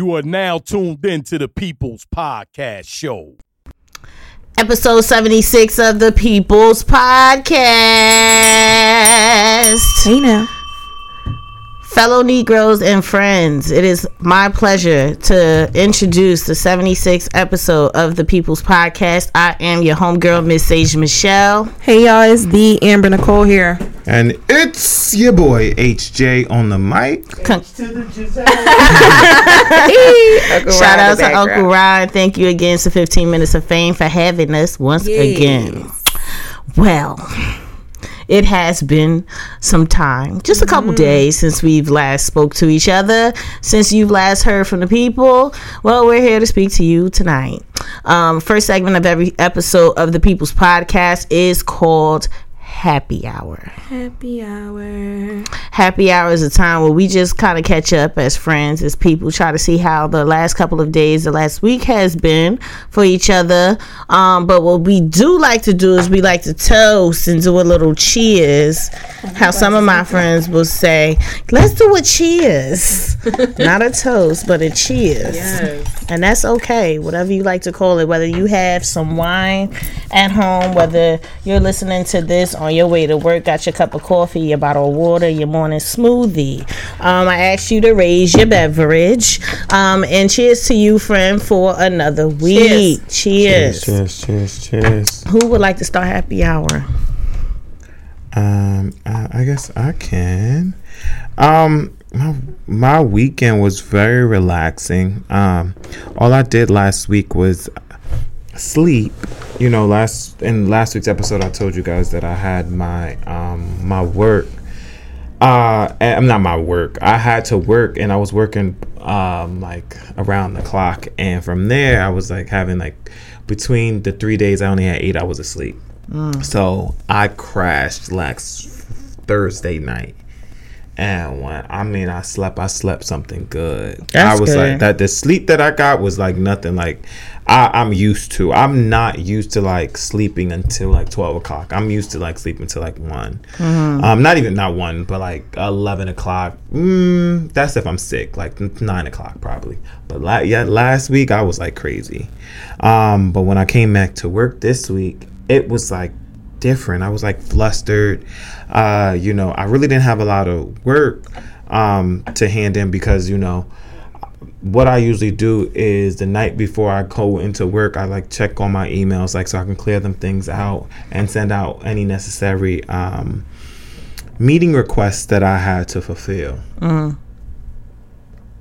You are now tuned in to the People's Podcast Show. Episode 76 of the People's Podcast. Hey now. Fellow Negroes and friends, it is my pleasure to introduce the 76th episode of the People's Podcast. I am your homegirl, Miss Sage Michelle. Hey y'all, it's the Amber Nicole here. And it's your boy HJ on the mic. Con- Shout out to Uncle background. Ryan. Thank you again to 15 Minutes of Fame for having us once Yes. again. Well, it has been some time, just a couple days since we've last spoke to each other, since you've last heard from the people. Well, we're here to speak to you tonight. Um, first segment of every episode of the People's Podcast is called Happy Hour. Happy hour. Happy hour is a time where we just kind of catch up as friends, as people, try to see how the last couple of days, the last week has been for each other. Um, but what we do like to do is we like to toast and do a little cheers. How some of my friends will say, let's do a cheers. Not a toast, but a cheers. And that's okay, whatever you like to call it. Whether you have some wine at home, whether you're listening to this on your way to work, got your cup of coffee, your bottle of water, your morning smoothie. Um, I asked you to raise your beverage. Um, and cheers to you, friend, for another week. Cheers. Cheers, cheers, cheers. cheers. Who would like to start happy hour? Um, I, I guess I can. Um, my my weekend was very relaxing. Um, all I did last week was sleep. You know, last in last week's episode, I told you guys that I had my um my work. Uh, I'm not my work. I had to work, and I was working um like around the clock, and from there, I was like having like between the three days, I only had eight hours of sleep. So I crashed last Thursday night. And when I mean I slept, I slept something good. That's I was good. like that. The sleep that I got was like nothing like I, I'm used to. I'm not used to like sleeping until like twelve o'clock. I'm used to like sleeping till like one. Mm-hmm. Um, not even not one, but like eleven o'clock. Mm, that's if I'm sick. Like nine o'clock probably. But la- yeah, last week I was like crazy. Um, but when I came back to work this week, it was like different. I was like flustered. Uh, you know, I really didn't have a lot of work um, to hand in because you know what I usually do is the night before I go into work, I like check on my emails, like so I can clear them things out and send out any necessary um, meeting requests that I had to fulfill.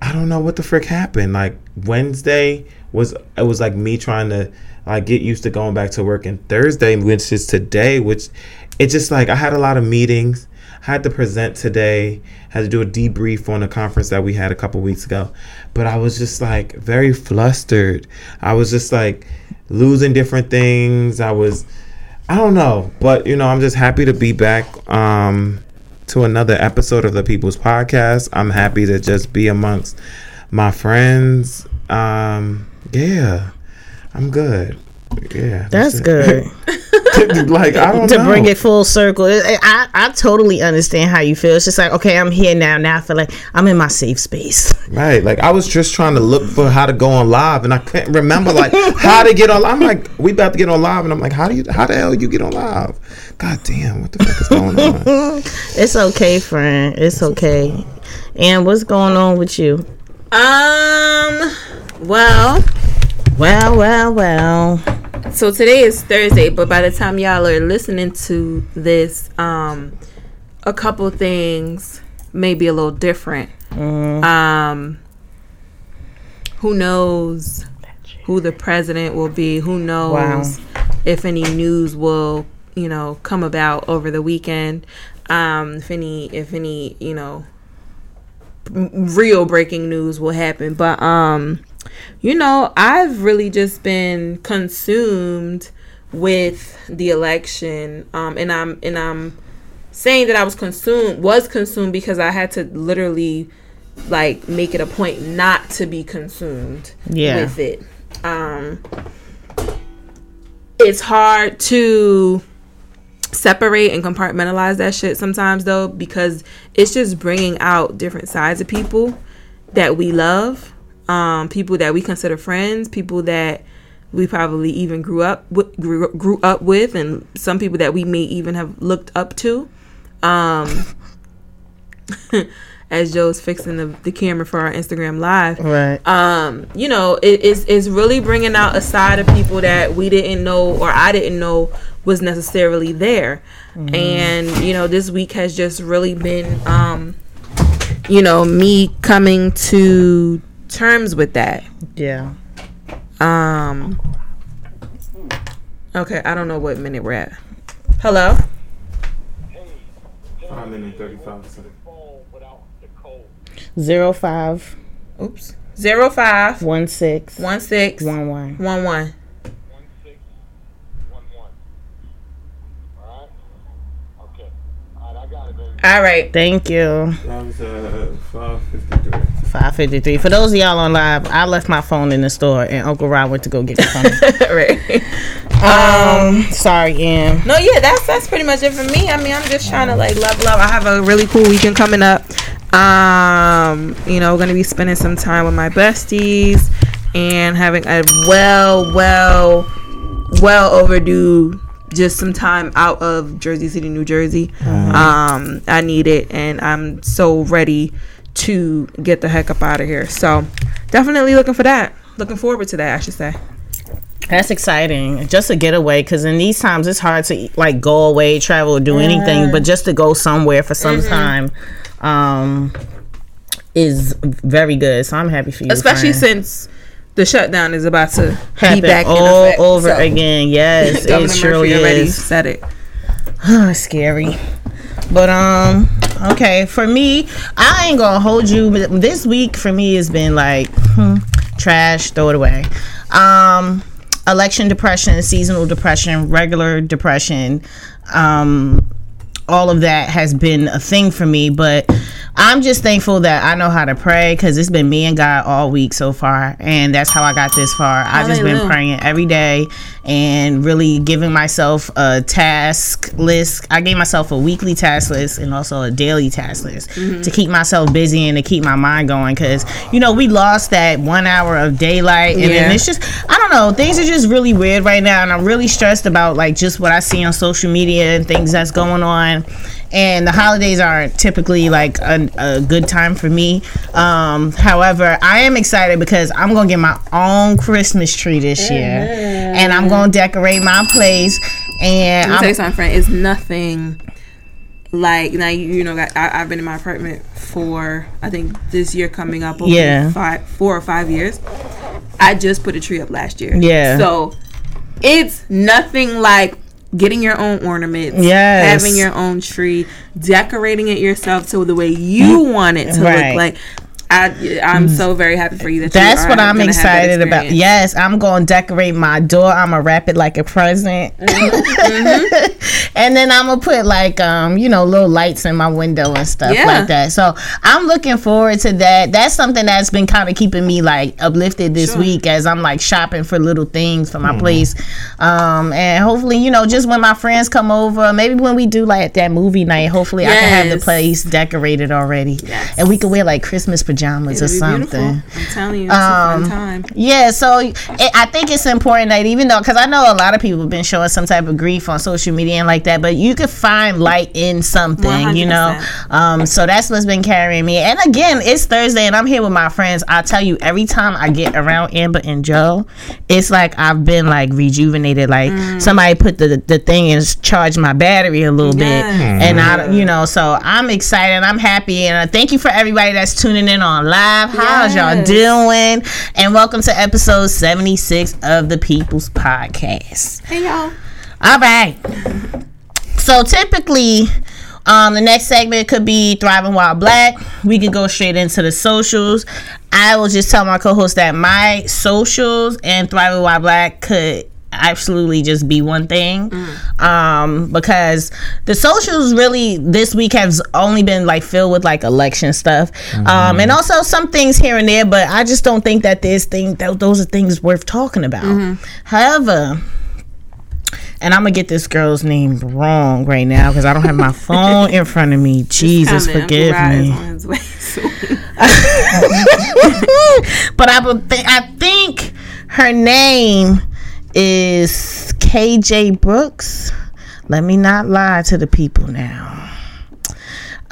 I don't know what the frick happened. Like Wednesday was it was like me trying to like get used to going back to work, and Thursday, which is today, which it's just like I had a lot of meetings. I had to present today. Had to do a debrief on a conference that we had a couple weeks ago, but I was just like very flustered. I was just like losing different things. I was, I don't know, but you know, I'm just happy to be back. Um, to another episode of the People's Podcast. I'm happy to just be amongst my friends. Um, yeah, I'm good. Yeah, That's it. good. like I don't to know. bring it full circle. I, I I totally understand how you feel. It's just like okay, I'm here now. Now I feel like I'm in my safe space. Right, like I was just trying to look for how to go on live, and I couldn't remember like how to get on. I'm like, we about to get on live, and I'm like, how do you, how the hell you get on live? God damn, what the fuck is going on? It's okay, friend. It's okay. And what's going on with you? Um, well, Well, well, well. so today is Thursday, but by the time y'all are listening to this, um, a couple things may be a little different. Um, who knows who the president will be? Who knows if any news will, you know, come about over the weekend? Um, if any, if any, you know, real breaking news will happen. But um, you know, I've really just been consumed with the election. Um, and I'm and I'm saying that I was consumed was consumed because I had to literally like make it a point not to be consumed Yeah. with it. Um it's hard to separate and compartmentalize that shit sometimes though because it's just bringing out different sides of people that we love um, people that we consider friends, people that we probably even grew up with, grew, grew up with, and some people that we may even have looked up to. Um, as Joe's fixing the, the camera for our Instagram live, Right. um, you know, it is it's really bringing out a side of people that we didn't know or I didn't know was necessarily there. And you know, this week has just really been, um, you know, me coming to terms with that. Yeah. Um, okay, I don't know what minute we're at. Hello. Five minutes thirty-five. Zero five Oops. Zero five one six one six one one. one one. All right. Thank you. That was uh five fifty-three. Five fifty three. For those of y'all on live, I left my phone in the store and Uncle Rob went to go get the phone. right. um sorry, Em. No, yeah, that's that's pretty much it for me. I mean, I'm just trying to like level up. I have a really cool weekend coming up. Um, you know, gonna be spending some time with my besties and having a well, well, well overdue just some time out of Jersey City, New Jersey. Um, I need it, and I'm so ready to get the heck up out of here. So, definitely looking for that. Looking forward to that, I should say. That's exciting. Just a getaway because in these times it's hard to like go away, travel, or do anything, but just to go somewhere for some Mm-hmm. time um is very good. So I'm happy for you. especially friend. since the shutdown is about to happen be back in all effect. over So, again. Yes, it surely Murphy is. said it. scary. But um, okay, for me, I ain't gonna hold you. But this week for me has been like hmm, trash. Throw it away. Um, election depression, seasonal depression, regular depression. Um, all of that has been a thing for me, but I'm just thankful that I know how to pray because it's been me and God all week so far, and that's how I got this far. I've just been praying every day and really giving myself a task list. I gave myself a weekly task list and also a daily task list Mm-hmm. to keep myself busy and to keep my mind going because you know we lost that one hour of daylight, and Yeah. it's just I don't know things are just really weird right now, and I'm really stressed about like just what I see on social media and things that's going on. And the holidays aren't typically like a, a good time for me. Um, however, I am excited because I'm gonna get my own Christmas tree this year, and I'm gonna decorate my place. And me tell you something, friend. It's nothing like now. You, you know, I, I've been in my apartment for I think this year coming up. Over Yeah. five, four or five years. I just put a tree up last year. Yeah. So it's nothing like getting your own ornaments. Yes. Having your own tree, decorating it yourself to the way you want it to Right. look like. I, I'm so very happy for you that you That's are what I'm gonna have that excited about. Yes, I'm going to decorate my door. I'm gonna wrap it like a present, and then I'm gonna put like um you know little lights in my window and stuff Yeah. like that. So I'm looking forward to that. That's something that's been kind of keeping me like uplifted this Sure. week as I'm like shopping for little things for my place, um and hopefully you know just when my friends come over, maybe when we do like that movie night, hopefully I can have the place decorated already, Yes. and we can wear like Christmas pajamas or It'll be something. beautiful. I'm telling you, it's a Um, fun time. Yeah, so it, I think it's important that even though, because I know a lot of people have been showing some type of grief on social media and like that, but you could find light in something, you know. Um, so that's what's been carrying me. And again, it's Thursday and I'm here with my friends. I tell you, every time I get around Amber and Joe, it's like I've been like rejuvenated. Like Mm. somebody put the the thing and charged my battery a little bit, Yes. and I, you know, so I'm excited. I'm happy, and uh, thank you for everybody that's tuning in on live. How's y'all doing? And welcome to episode 76 of the People's Podcast. Hey y'all. All right. So typically, um, the next segment could be Thriving While Black. We could go straight into the socials. I will just tell my co-host that my socials and Thriving While Black could absolutely just be one thing. Um because the socials really this week has only been like filled with like election stuff. Um and also some things here and there but i just don't think that this thing that those are things worth talking about. However and I'm gonna get this girl's name wrong right now because I don't have my phone in front of me. Jesus, forgive Uncle Rod is me. on his way soon. but I would think I think her name is KJ Brooks. Let me not lie to the people now.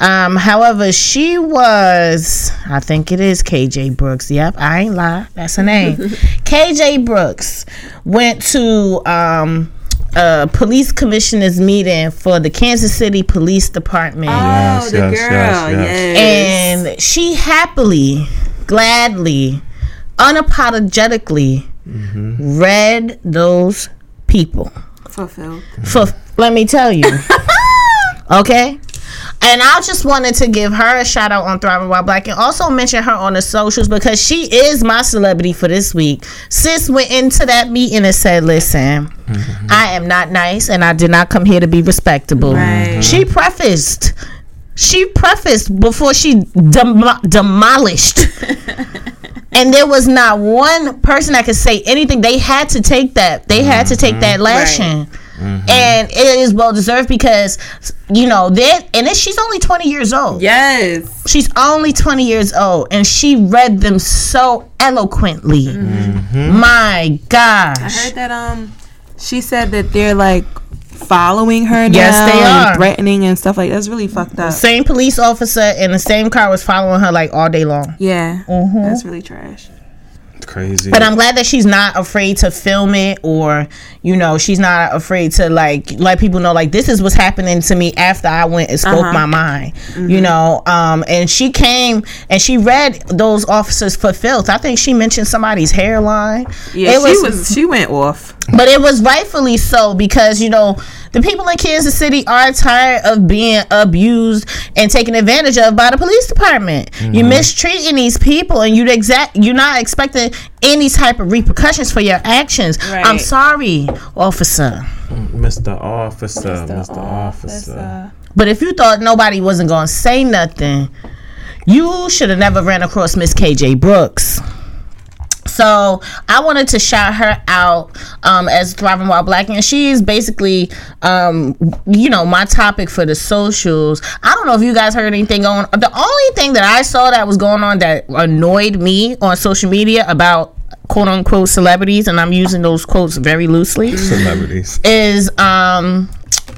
Um, however, she was, I think it is KJ Brooks. Yep, I ain't lie. That's her name. KJ Brooks went to um, a police commissioners meeting for the Kansas City Police Department. Oh, Yes, the yes, girl. yes, Yes. yes. And she happily, gladly, unapologetically Mm-hmm. read those people. fulfilled. For let me tell you, okay. And I just wanted to give her a shout out on Thriving While Black and also mention her on the socials because she is my celebrity for this week. Sis went into that meeting and said, Listen, mm-hmm. I am not nice and I did not come here to be respectable. Right. She prefaced, she prefaced before she demo- demolished. and there was not one person that could say anything. They had to take that. They had to take that mm-hmm. lashing. Mm-hmm. And it is well deserved because, you know, that and then she's only 20 years old. Yes. She's only 20 years old and she read them so eloquently. Mm-hmm. My gosh, I heard that um she said that they're like following her now Yes, they and are. threatening and stuff like that's really fucked up. Same police officer in the same car was following her like all day long. Yeah. Mm-hmm. That's really trash. It's crazy. But I'm glad that she's not afraid to film it or, you know, she's not afraid to like let people know like this is what's happening to me after I went and spoke Uh-huh. my mind. You know, um and she came and she read those officers for filth. I think she mentioned somebody's hairline. Yeah, It she was, she went off. but it was rightfully so because you know the people in Kansas City are tired of being abused and taken advantage of by the police department. You're mistreating these people, and you exact you're not expecting any type of repercussions for your actions. I'm sorry, officer, Mr. Officer, Mr. Officer. but if you thought nobody wasn't gonna say nothing, you should have never ran across Miss KJ Brooks. So I wanted to shout her out um, as Thriving While Black, and she is basically, um, you know, my topic for the socials. I don't know if you guys heard anything going. The only thing that I saw that was going on that annoyed me on social media about quote unquote celebrities, and I'm using those quotes very loosely, Celebrities. is um,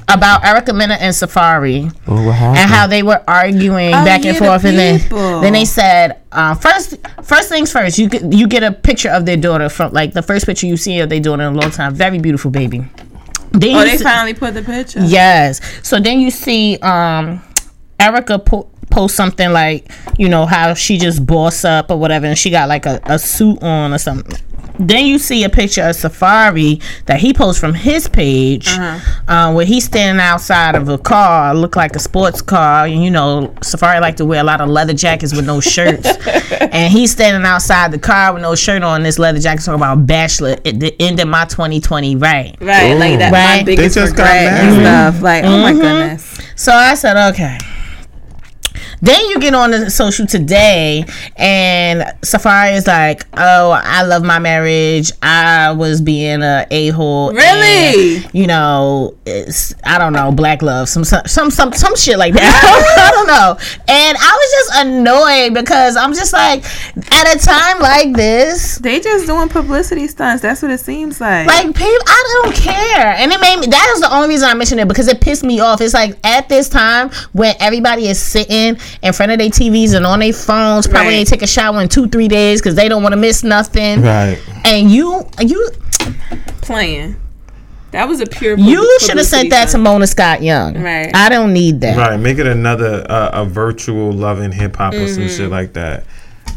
about Erica Mena and Safaree Oh, what happened? and how they were arguing Oh, back and yeah, the forth, and then then they said, uh, first first things first, you get you get a picture of their daughter from like the first picture you see of their daughter in a long time, very beautiful baby. Then Oh, they see- finally put the picture. Yes. So then you see um Erica po- post something like, you know, how she just boss up or whatever and she got like a, a suit on or something. Then you see a picture of Safaree that he posts from his page, uh, where he's standing outside of a car, look like a sports car. And you know, Safaree like to wear a lot of leather jackets with no shirts, and he's standing outside the car with no shirt on. This leather jacket talking about bachelor at the end of my 2020, right? Right, like that. Right. My biggest They just got regret and stuff. Like, oh my goodness. So I said, okay. Then you get on the social today, and Safaree is like, "Oh, I love my marriage. I was being a a hole. Really? You know, it's I don't know, black love, some some some some, some shit like that. I don't know. And I was just annoyed because I'm just like, at a time like this, They just doing publicity stunts. That's what it seems like. like people, I don't care, and it made me. That is the only reason I mentioned it because it pissed me off. It's like at this time when everybody is sitting in front of their TVs and on their phones, probably Right. ain't take a shower in two three days because they don't want to miss nothing. Right. And you, you, playing. That was a pure. you should have sent that to. Mona Scott Young. Right. I don't need that. Right. Make it another uh, a virtual loving hip hop or some shit like that.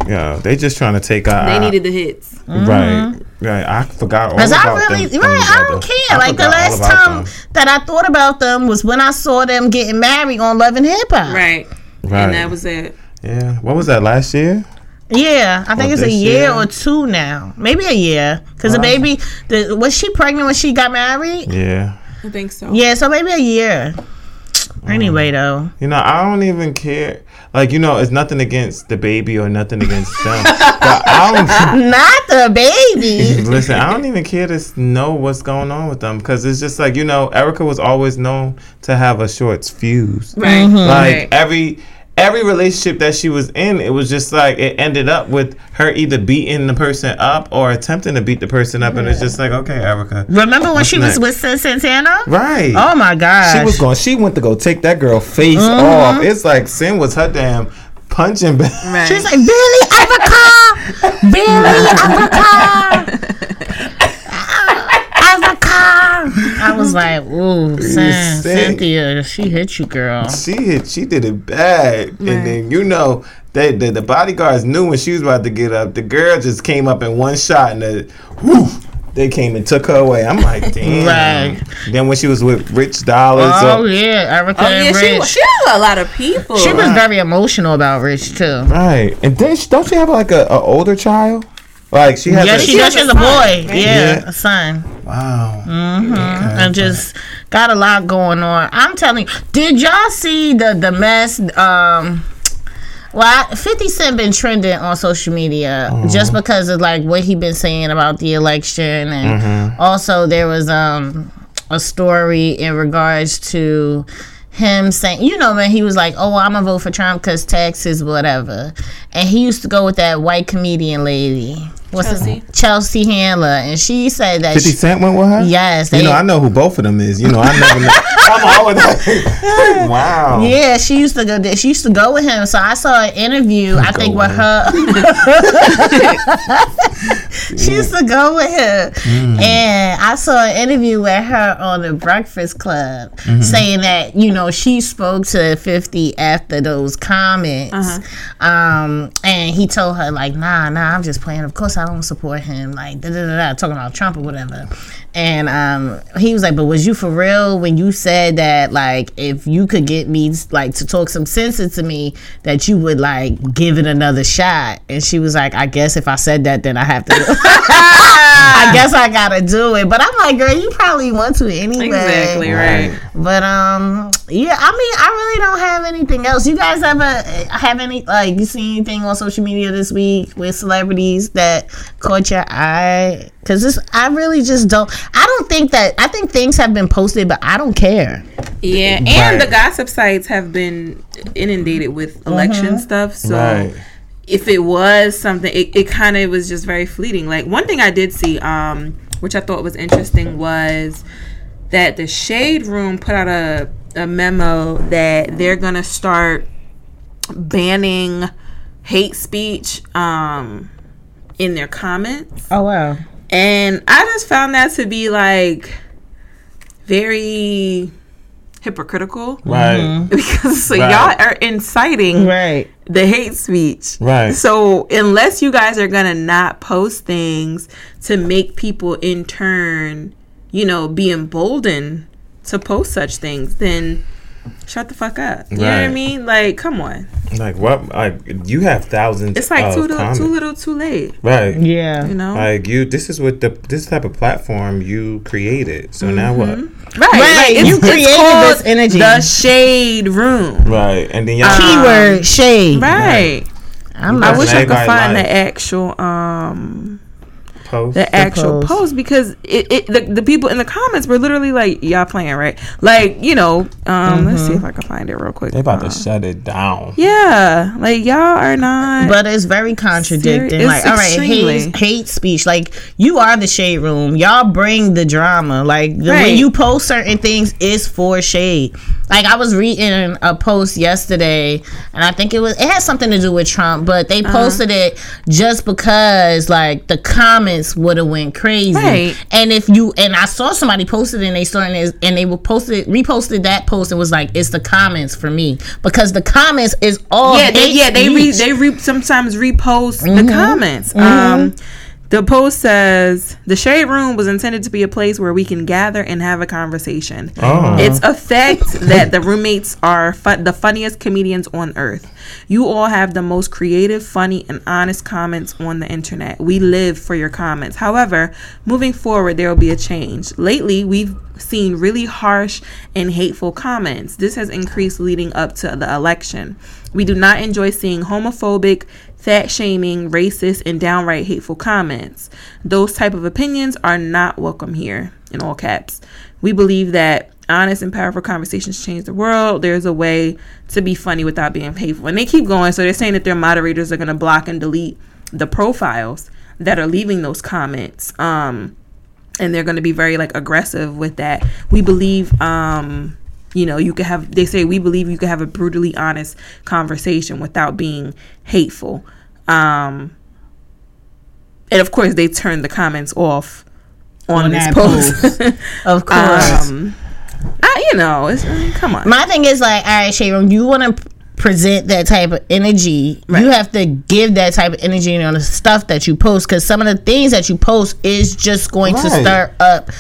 Yeah, they just trying to take our. They needed the hits. Right. Right. I forgot all Cause about I really, them. right, coming I don't care. I like the last time them. that I thought about them was when I saw them getting married on Love and Hip Hop. Right. Right. And that was it. Yeah. What was that last year? Yeah, I think Or it's a year year? or two now, maybe a year. Cause the baby, the, was she pregnant when she got married? Yeah. I think so. Yeah, so maybe a year. Anyway, though, You know, I don't even care. Like, you know, it's nothing against the baby or nothing against them. but I don't. not the baby. Listen, I don't even care to know what's going on with them because it's just like you know, Erica was always known to have a short fuse. Right. Mm-hmm. Like Right. every every relationship that she was in, it was just like it ended up with her either beating the person up or attempting to beat the person up, and it's just like, okay, Erica, Remember when she was with Santana? right? Oh my gosh. She was going. She went to go take that girl face Mm-hmm. off. It's like Cyn was her damn punching bag. Right. She's like, Billy Avacar! Billy Avacar! Avacar! I was like, ooh, San. Cynthia, she hit you, girl. She hit. She did it bad, and then you know. They, the, the bodyguards knew when she was about to get up. The girl just came up in one shot, and the, whew, they came and took her away. I'm like, damn. Right. Then when she was with Rich Dollaz, Oh, uh, yeah, Erica Oh and yeah, she Rich. she has a lot of people. She was very emotional about Rich, too. right? And then don't she have like a, a older child? Like she has. Yeah, a, she does. She has a son, boy. right? Yeah, Yeah. a son. Wow. and just got a lot going on. I'm telling you, did y'all see the the mess? Um, well, I- 50 Cent been trending on social media just because of like what he been saying about the election, and also there was um a story in regards to him saying, you know, man, he was like, "Oh, I'm gonna vote for Trump because taxes, whatever," and he used to go with that white comedian lady. What's Chelsea? It? Chelsea Handler, and she said that. Fifty She, Cent went with her. yes, You they- know, I know who both of them is. You know, I never. know. I'm always like, wow. Yeah, she used to go. She used to go with him. So I saw an interview. I think with with her. she used to go with him, Mm. and I saw an interview with her on the Breakfast Club, Mm-hmm. saying that you know she spoke to Fifty after those comments, um, and he told her like, "Nah, nah, I'm just playing. Of course, I don't support him. Like, da da da, da talking about Trump or whatever." And um, he was like, "But was you for real when you said that? Like, if you could get me like to talk some sense into me, that you would like give it another shot?" And she was like, "I guess if I said that, then I have to. I guess I gotta do it." But I'm like, "Girl, you probably want to anyway." exactly right. But um, yeah, I mean, I really don't have anything else. You guys ever uh, have any like you see anything on social media this week with celebrities that caught your eye? Because this, I really just don't. I don't think that. I think things have been posted, but I don't care. Yeah, and Right. the gossip sites have been inundated with election stuff. So Right. if it was something, it, it kind of was just very fleeting. Like one thing I did see, um, which I thought was interesting, was that the Shade Room put out a a memo that they're gonna start banning hate speech um, in their comments. Oh wow. And I just found that to be like very hypocritical Right. because so Right. y'all are inciting Right. the hate speech. Right. So unless you guys are gonna not post things to make people in turn, you know, be emboldened to post such things, then shut the fuck up. You know what I mean? Like, come on. Like what? Like you have thousands. It's like of too little, comments. too little, too late. Right. Yeah. You know? Like you, this is what the this type of platform you created. So now what? Right, Right, Like, you created called this energy. The shade room. Right, and then y'all. Keyword shade. Right. I'm I wish I could find like- the actual um post. the actual post. post, because it, it the, the people in the comments were literally like y'all playing right like you know um let's see if I can find it real quick they about Uh, to shut it down. yeah like y'all are not But it's very contradicting. Seri- like, all right, hate, hate speech. Like, you are the shade room. Y'all bring the drama. Like, the, when Right. you post certain things, it's for shade. Like, I was reading a post yesterday, and I think it was it had something to do with Trump, but they Uh-huh. posted it just because like the comments would have went crazy. Right. And if you and I saw somebody posted and they started and and they were posted reposted that post and was like, it's the comments for me because the comments is all yeah they, yeah they re, they re, sometimes repost Mm-hmm. the comments um the post says the shade room was intended to be a place where we can gather and have a conversation Oh. It's a fact that the roommates are fun- the funniest comedians on earth. You all have the most creative, funny, and honest comments on the internet. We live for your comments. However, moving forward, there will be a change. Lately, we've seen really harsh and hateful comments. This has increased leading up to the election. We do not enjoy seeing homophobic, fat shaming, racist, and downright hateful comments. Those type of opinions are not welcome here in all caps. We believe that honest and powerful conversations change the world. There's a way to be funny without being hateful. And they keep going. So they're saying that their moderators are going to block and delete the profiles that are leaving those comments. Um, and they're going to be very like aggressive with that. We believe, um, you know, you could have. They say we believe you could have a brutally honest conversation without being hateful. Um, and of course, they turn the comments off on, On this that post. Of course. um, I, you know, it's, come on. My thing is like, all right, Sharon, you want to present that type of energy, you have to give that type of energy on the stuff that you post because some of the things that you post is just going to Right. stir up,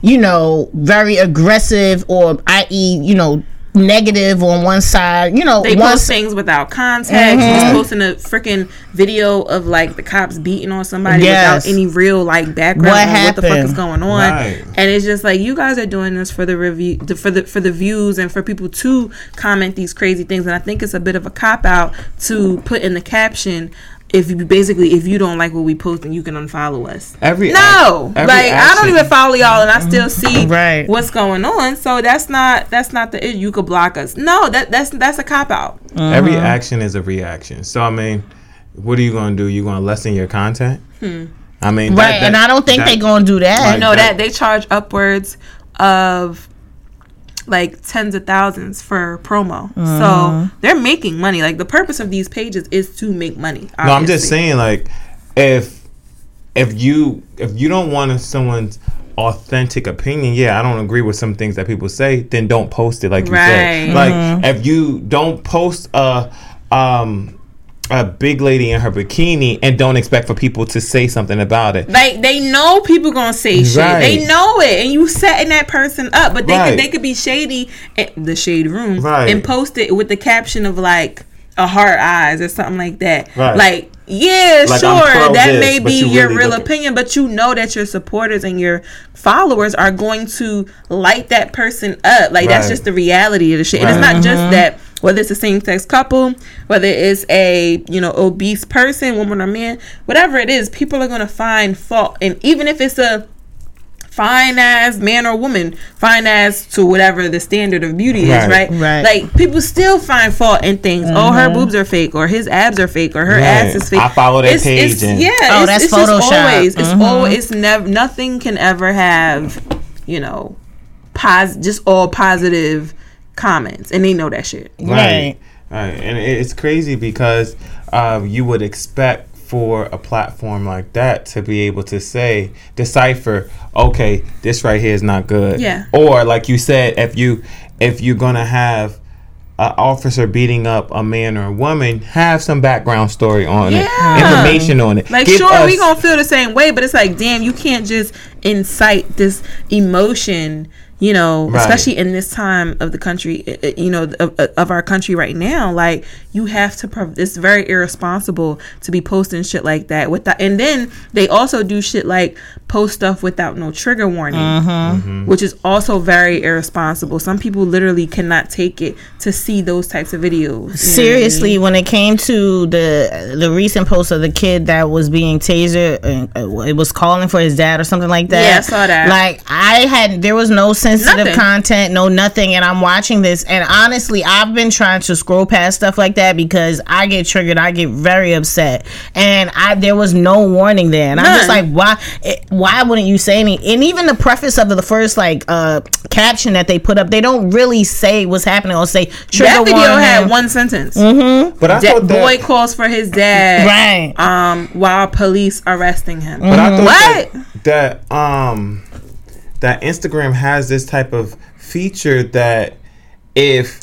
you know, very aggressive or i.e., you know, negative on one side. You know, They one post things without context. Just mm-hmm. posting a freaking video of like the cops beating on somebody Yes. without any real like background What on what the fuck is going on. Right. And it's just like you guys are doing this for the review, for the for the views, and for people to comment these crazy things. And I think it's a bit of a cop out to put in the caption. If you basically, if you don't like what we post, then you can unfollow us. Every No, act- every like I don't even follow y'all, and I still mm-hmm. see Right. what's going on. So that's not that's not the you could block us. No, that that's that's a cop out. Every uh-huh. action is a reaction. So I mean, what are you gonna do? You gonna lessen your content? Hmm. I mean, right, that- and I don't think that- they gonna do that. Right. You know that- that they charge upwards of like tens of thousands for promo. So they're making money. Like the purpose of these pages is to make money. No, I'm just saying, like, if if you if you don't want someone's authentic opinion, yeah, I don't agree with some things that people say, then don't post it. Like you said, Right. like if you don't post a um a big lady in her bikini and don't expect for people to say something about it. Like they know people gonna say shit. They know it, and you setting that person up. But they Right. could they could be shady in the shade room Right. and post it with the caption of like a heart eyes or something like that. Right. Like yeah, Like, sure, that this, may be you your really real looking- opinion, but you know that your supporters and your followers are going to light that person up. Like that's just the reality of the shit. And it's Right. not just mm-hmm. that. Whether it's a same sex couple, whether it's a you know obese person, woman or man, whatever it is, people are gonna find fault. And even if it's a fine as man or woman, fine as to whatever the standard of beauty is, Right. right? Right. Like people still find fault in things. Oh, her boobs are fake, or his abs are fake, or her Right. ass is fake. I follow that It's- page it's- and- yeah, Oh, it's, that's it's just Photoshop. always. It's Mhm. always. It's never. Nothing can ever have, you know, pos. Just all positive comments, and they know that shit. Right. Right. And it's crazy because um, you would expect for a platform like that to be able to say, decipher, okay, this right here is not good. Yeah. Or like you said, if you if you're gonna have an officer beating up a man or a woman, have some background story on Yeah. it, information on it. Like, Give sure, we us- gonna feel the same way, but it's like, damn, you can't just incite this emotion, you know, Right. especially in this time of the country, you know, of, of our country right now. Like, you have to. Prov- it's very irresponsible to be posting shit like that without. And then they also do shit like post stuff without no trigger warning, Mm-hmm. which is also very irresponsible. Some people literally cannot take it to see those types of videos. you know I mean? Seriously, when it came to the the recent post of the kid that was being tasered, and uh, it was calling for his dad or something like that. Yeah, I saw that. Like I had, there was no sensitive Nothing. content, no nothing, and I'm watching this, and honestly, I've been trying to scroll past stuff like that because I get triggered, I get very upset, and I there was no warning there, and I'm just like, why? It, why wouldn't you say any? And even the preface of the first like uh caption that they put up, they don't really say what's happening or say trigger that video warning. had one sentence. But I that thought that, boy calls for his dad Right. um while police arresting him But I thought what that, that um that Instagram has this type of feature that if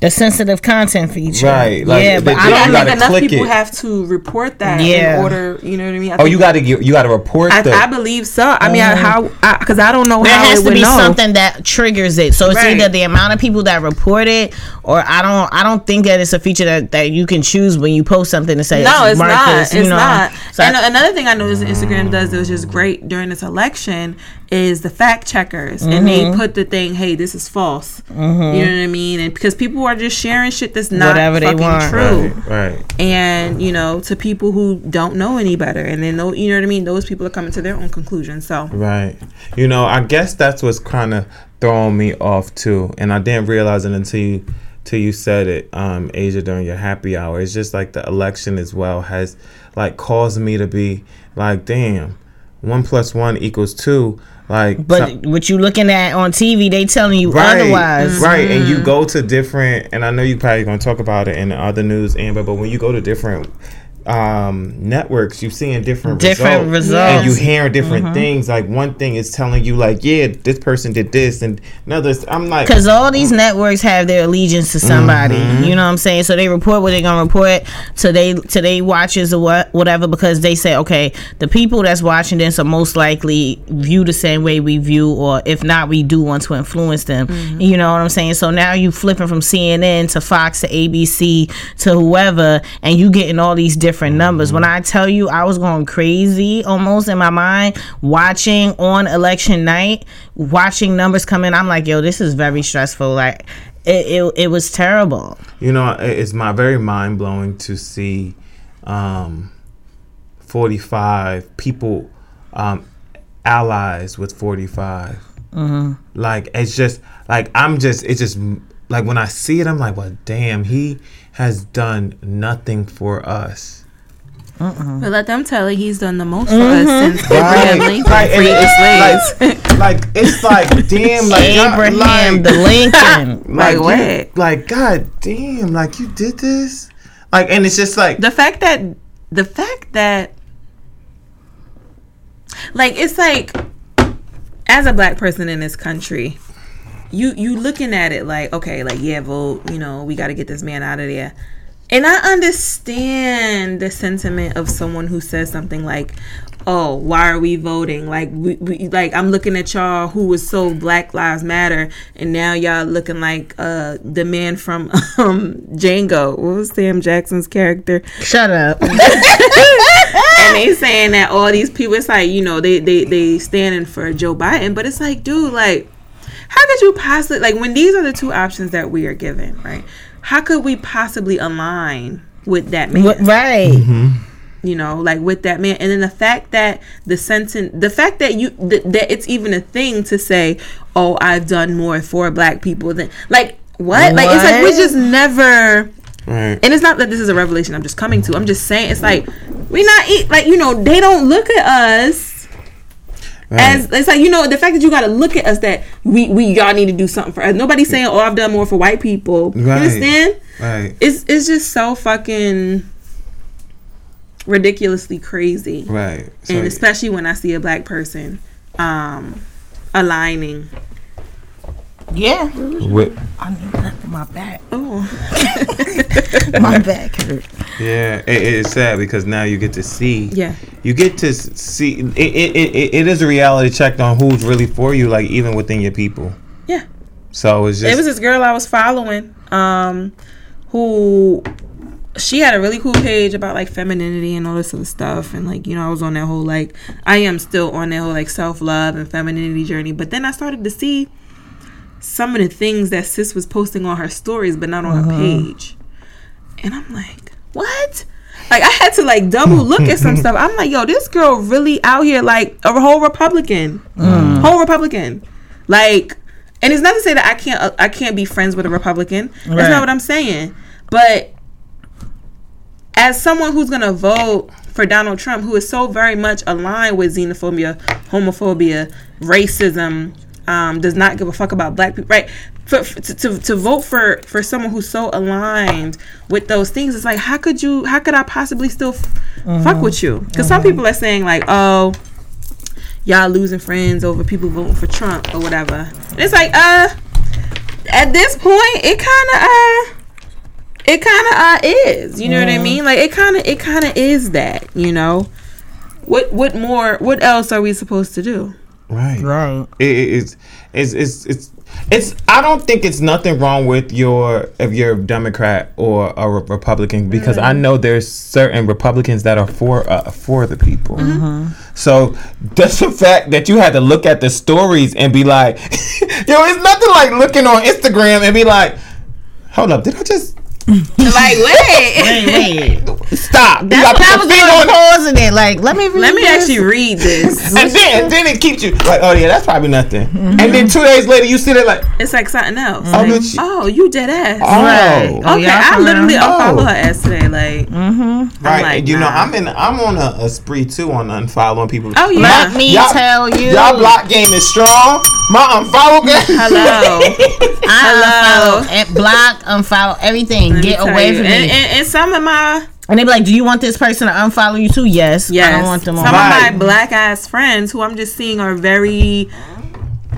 The sensitive content feature. Right, like, yeah, but they- I I don't think enough click people it. have to report that Yeah. in order you know what I mean I oh you got to you got to report I, the I believe so. I mean, I, how? Because I, don't know how. there how has it to would be know. something that triggers it. So it's Right. either the amount of people that report it, or I don't. I don't think that it's a feature that, that you can choose when you post something to say. No, it's not. this, you it's know. not. So and I- another thing I noticed that Instagram does that was just great during this election is the fact checkers and they put the thing, hey, this is false. You know what I mean? And because people are just sharing shit that's not Whatever they fucking want. true. Right, right. And, you know, to people who don't know any better. And then, tho- you know what I mean? Those people are coming to their own conclusions. So, Right. You know, I guess that's what's kind of throwing me off too, and I didn't realize it until you, till you said it, um, Asia during your happy hour. It's just like the election as well has like caused me to be like, damn, one plus one equals two. Like, But some- what you looking at on TV, they telling you right, otherwise. right, and you mm-hmm. go to different, and I know you probably gonna talk about it in the other news, Amber, but when you go to different um networks you're seeing different Different results, results. and you hearing different things like one thing is telling you like yeah this person did this and another i'm like Because all these networks have their allegiance to somebody, Mm-hmm. you know what I'm saying. So they report what they're gonna report to they to they watchers or what whatever because they say okay, the people that's watching this are most likely view the same way we view, or if not, we do want to influence them. You know what I'm saying. So now you flipping from CNN to Fox to ABC to whoever, and you getting all these different numbers. When I tell you, I was going crazy almost in my mind watching on election night, watching numbers come in. I'm like, yo, this is very stressful. Like, it, it, it was terrible. you know it's my very mind-blowing to see um 45 people um allies with 45 like it's just like i'm just it's just like when i see it i'm like well damn he has done nothing for us but let them tell it he's done the most for us mm-hmm. since Abraham Lincoln Like, freed the slaves. like, like it's like damn like God- Abraham like, the Lincoln. Like you- what? like god damn like you did this like and it's just like the fact that the fact that like it's like as a black person in this country you you looking at it like okay like yeah vote you know we got to get this man out of there and i understand the sentiment of someone who says something like oh why are we voting? Like we, we like i'm looking at y'all who was so black lives matter and now y'all looking like uh the man from um django. What was sam jackson's character? Shut up. and they saying that all these people it's like you know they they they standing for joe biden but it's like dude like how could you possibly like when these are the two options that we are given right how could we possibly align with that man Wh- right. Mm-hmm. you know like with that man and then the fact that the sentence the fact that you th- that it's even a thing to say oh i've done more for black people than like what, like it's like we What? just never right and it's not that this is a revelation I'm just coming to. I'm just saying it's like we not eat like you know they don't look at us as it's like you know the fact that you got to look at us that we we y'all need to do something for us. Nobody's saying oh I've done more for white people. You understand? right It's it's just so fucking ridiculously crazy, right so, and especially when I see a black person um aligning. Yeah. with, I need that for my back. Oh, My back hurt. yeah it, it's sad because now you get to see yeah. you get to see it, it, it, it is a reality check on who's really for you like even within your people Yeah. so it's just it was this girl I was following, um, who she had a really cool page about like femininity and all this other stuff, and like you know I was on that whole like I am still on that whole like self love and femininity journey, but then I started to see some of the things that sis was posting on her stories, but not on her page, and I'm like, what? Like I had to like double look at some stuff. I'm like, yo, this girl really out here like a whole Republican, whole Republican, like. And it's not to say that I can't uh, I can't be friends with a Republican. That's not what I'm saying. But as someone who's gonna vote for Donald Trump, who is so very much aligned with xenophobia, homophobia, racism, um, does not give a fuck about black people, right? For, for- to, to, to vote for for someone who's so aligned with those things, it's like how could you? How could I possibly still f- fuck with you? Because some people are saying like, oh, y'all losing friends over people voting for Trump or whatever. And it's like, uh, at this point, it kind of, uh, it kind of uh is. You know what I mean? Like it kind of, it kind of is that. You know, what what more? What else are we supposed to do? Right. Right. It, it- it's, it's it's it's it's I don't think it's nothing wrong with your if you're a Democrat or a Re- Republican because I know there's certain Republicans that are for uh, for the people. So just the fact that you had to look at the stories and be like, yo, it's nothing like looking on Instagram and be like, hold up, did I just like, wait. Wait, wait. stop? You That's gotta what I was your finger doing, on it. pausing it. Like, let me read Let me this. actually read this. And then, then it keeps you like, oh yeah, that's probably nothing. Mm-hmm. And then two days later, you sit there like, It's like something else. Oh, Like, oh, you dead ass. oh, Right. Oh, okay, y'all I for real? literally unfollow Oh. her ass today. Like, mm-hmm. Right, like, and you know. I'm in. I'm on a, a spree too on unfollowing people. oh yeah. Let me tell you. Y'all block game is strong. My unfollow game. Hello. I Hello. unfollow, eh, block, unfollow everything. Let me Get tell away from and, me. And, and some of my And they be like, "Do you want this person to unfollow you too?" Yes. yes, I don't want them some Right. of my black ass friends who I'm just seeing are very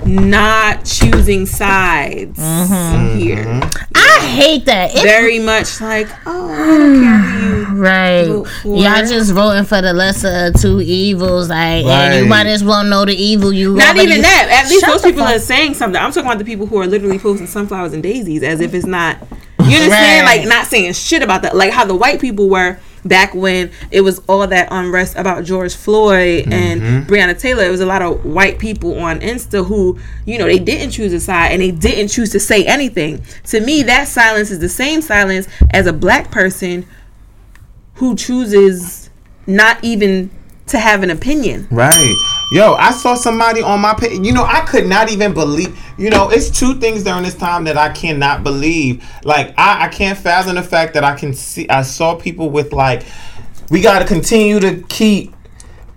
not choosing sides Mm-hmm. here. I hate that. It's Very much like, oh, I don't care you. Right. Y'all just voting for the lesser of two evils. Like, and you might as well know the evil you Not already- even that. At least Shut those people fuck- are saying something. I'm talking about the people who are literally posting sunflowers and daisies as if it's not. You understand? Right. Like not saying shit about that. Like how the white people were back when it was all that unrest about George Floyd and mm-hmm. Breonna Taylor. It was a lot of white people on Insta who, you know, they didn't choose a side and they didn't choose to say anything. To me, that silence is the same silence as a black person who chooses not even to have an opinion. Right. Yo, I saw somebody on my page. You know, I could not even believe. You know, it's two things during this time that I cannot believe. Like, I, I can't fathom the fact that I can see. I saw people with like, we got to continue to keep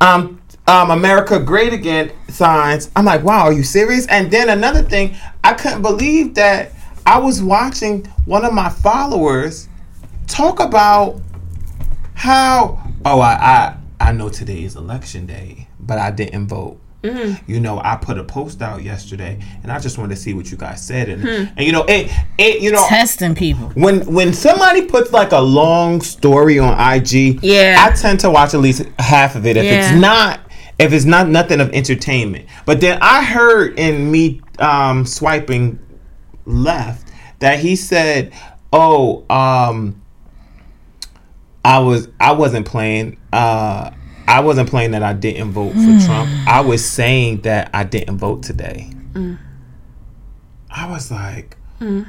um um America great again signs. I'm like, wow, are you serious? And then another thing, I couldn't believe that I was watching one of my followers talk about how oh I I I know today is election day, but I didn't vote. You know, I put a post out yesterday, and I just wanted to see what you guys said, and and you know it it you know testing people. when when somebody puts like a long story on IG, Yeah. I tend to watch at least half of it if Yeah. it's not if it's not nothing of entertainment. But then I heard in me um, swiping left that he said, "Oh, um, I was I wasn't playing." Uh, I wasn't playing that I didn't vote for hmm. Trump. I was saying that I didn't vote today. Mm. I was like, mm.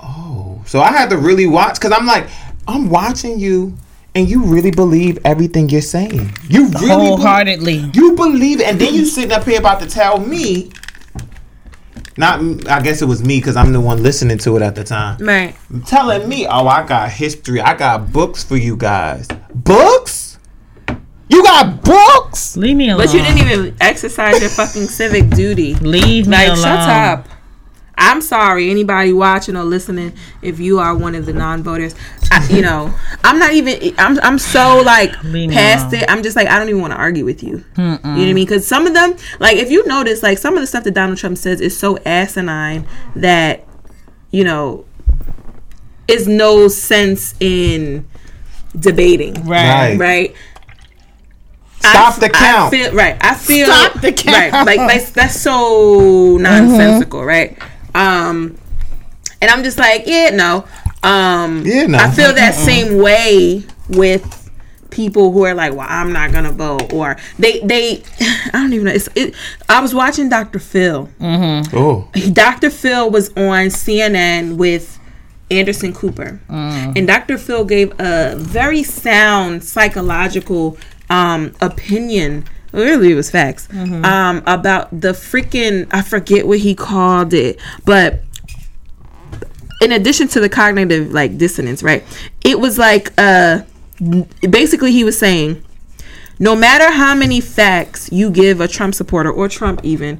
oh. So I had to really watch because I'm like, I'm watching you and you really believe everything you're saying. You really believe, Wholeheartedly. you believe it. And then you sitting up here about to tell me, not, I guess it was me because I'm the one listening to it at the time Right. telling me, oh, I got history. I got books for you guys. Books? You got books? Leave me alone. But you didn't even exercise your fucking civic duty. leave me Like, alone. shut up. I'm sorry, anybody watching or listening, if you are one of the non-voters, I, you know, I'm not even. I'm I'm so like past it. I'm just like I don't even want to argue with you. You know what I mean? Because some of them, like if you notice, like some of the stuff that Donald Trump says is so asinine that, you know, is no sense in debating. Right. Right. Right. Stop I- the count. I feel, right. I feel Stop the count. Right. Like that's that's so mm-hmm. nonsensical, right? Um, and I'm just like, yeah, no. Um, Yeah, no. I feel that same way with people who are like, well, I'm not gonna vote, or they they. I don't even know. It's, it, I was watching Dr. Phil. Oh. Dr. Phil was on CNN with Anderson Cooper. And Dr. Phil gave a very sound psychological um, opinion. Really, it was facts um, about the freaking. I forget what he called it, but in addition to the cognitive like dissonance, right? It was like uh, basically he was saying no matter how many facts you give a Trump supporter or Trump even,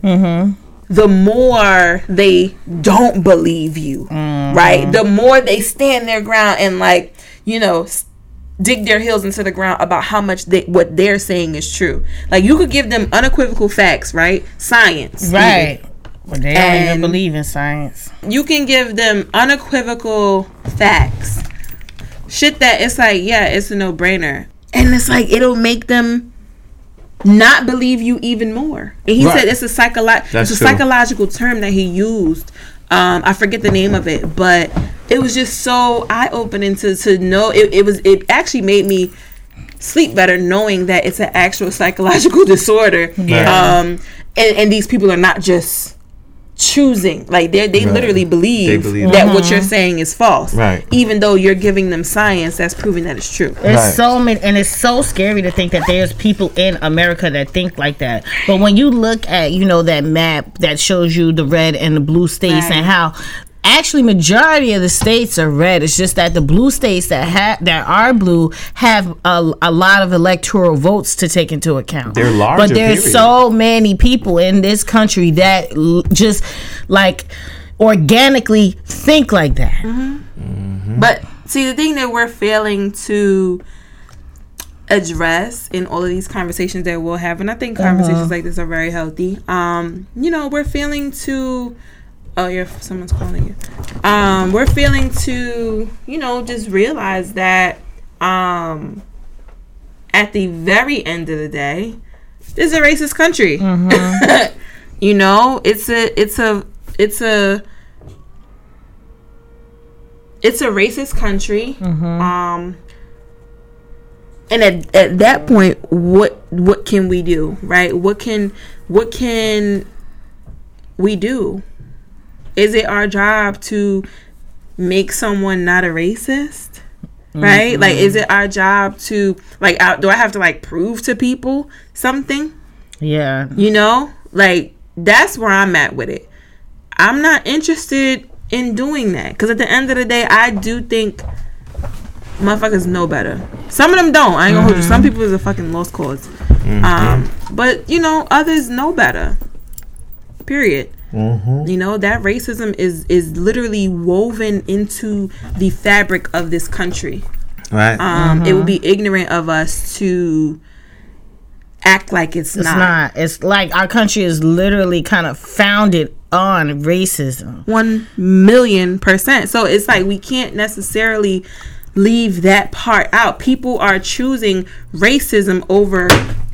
the more they don't believe you, right? The more they stand their ground and like, you know, dig their heels into the ground about how much they what they're saying is true. Like you could give them unequivocal facts, right? Science. even. Right. But they don't even believe in science. You can give them unequivocal facts. Shit that it's like, yeah, it's a no-brainer. And it's like it'll make them not believe you even more. And he Right. said it's a psycholo- it's a true. psychological term that he used. Um, I forget the name of it, but it was just so eye opening to to know. It, it was it actually made me sleep better knowing that it's an actual psychological disorder. Yeah. Um, and, and these people are not just choosing like they they Right. literally believe, They believe that Mm-hmm. what you're saying is false Right. even though you're giving them science that's proving that it's true There's Right. so many, and it's so scary to think that there's people in America that think like that. But when you look at, you know, that map that shows you the red and the blue states Right. and how actually majority of the states are red. It's just that the blue states that have that are blue have a, a lot of electoral votes to take into account. They're larger, but there's period. so many people in this country that l- just like organically think like that. Mm-hmm. Mm-hmm. But see, the thing that we're failing to address in all of these conversations that we'll have, and I think uh-huh. conversations like this are very healthy. Um, you know, we're failing to. Oh, you're someone's calling you. Um, we're feeling to, you know, just realize that, um, at the very end of the day, this is a racist country. you know, it's a, it's a, it's a it's a racist country. Um, and at, at that point, what what can we do, right? What can what can we do? Is it our job to make someone not a racist? Right? Like, is it our job to like? uh, Do I have to like prove to people something? Yeah. You know, like that's where I'm at with it. I'm not interested in doing that because at the end of the day, I do think motherfuckers know better. Some of them don't. I ain't gonna hold you. Some people is a fucking lost cause. Um, but you know, others know better. Period. Mm-hmm. You know that racism is is literally woven into the fabric of this country. Right. Um, mm-hmm. It would be ignorant of us to act like it's, It's not. not. It's like our country is literally kind of founded on racism. one million percent. So it's like we can't necessarily leave that part out. People are choosing racism over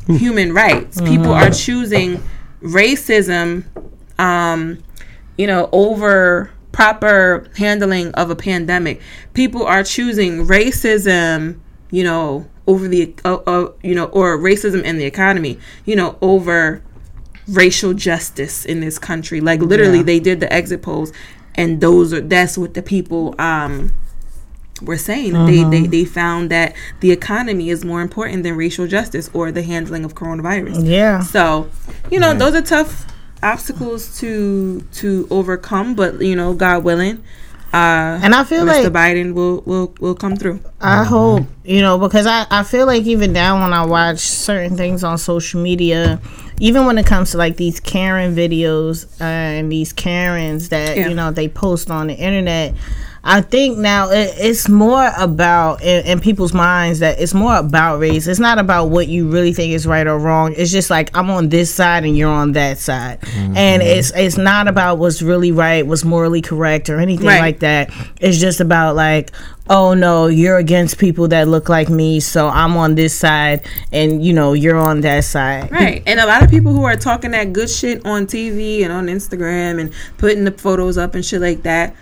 human rights. People mm-hmm. are choosing racism, um, you know, over proper handling of a pandemic. People are choosing racism, you know, over the, uh, uh, you know, or racism in the economy, you know, over racial justice in this country. Like literally, they did the exit polls, and those are that's what the people um were saying. They, they they found that the economy is more important than racial justice or the handling of coronavirus. Yeah. So, you know, those are tough obstacles to to overcome, but you know, God willing, uh, And I feel Mr. like Biden will will will come through. I hope, you know, because I, I feel like even now when I watch certain things on social media, even when it comes to like these Karen videos uh, and these Karens that, Yeah. you know, they post on the internet, I think now it, it's more about in, in people's minds that it's more about race. It's not about what you really think is right or wrong. It's just like I'm on this side and you're on that side, mm-hmm. and it's it's not about what's really right, what's morally correct, or anything Right. like that. It's just about like, oh no, you're against people that look like me, so I'm on this side, and you know you're on that side. Right. And a lot of people who are talking that good shit on TV and on Instagram and putting the photos up and shit like that.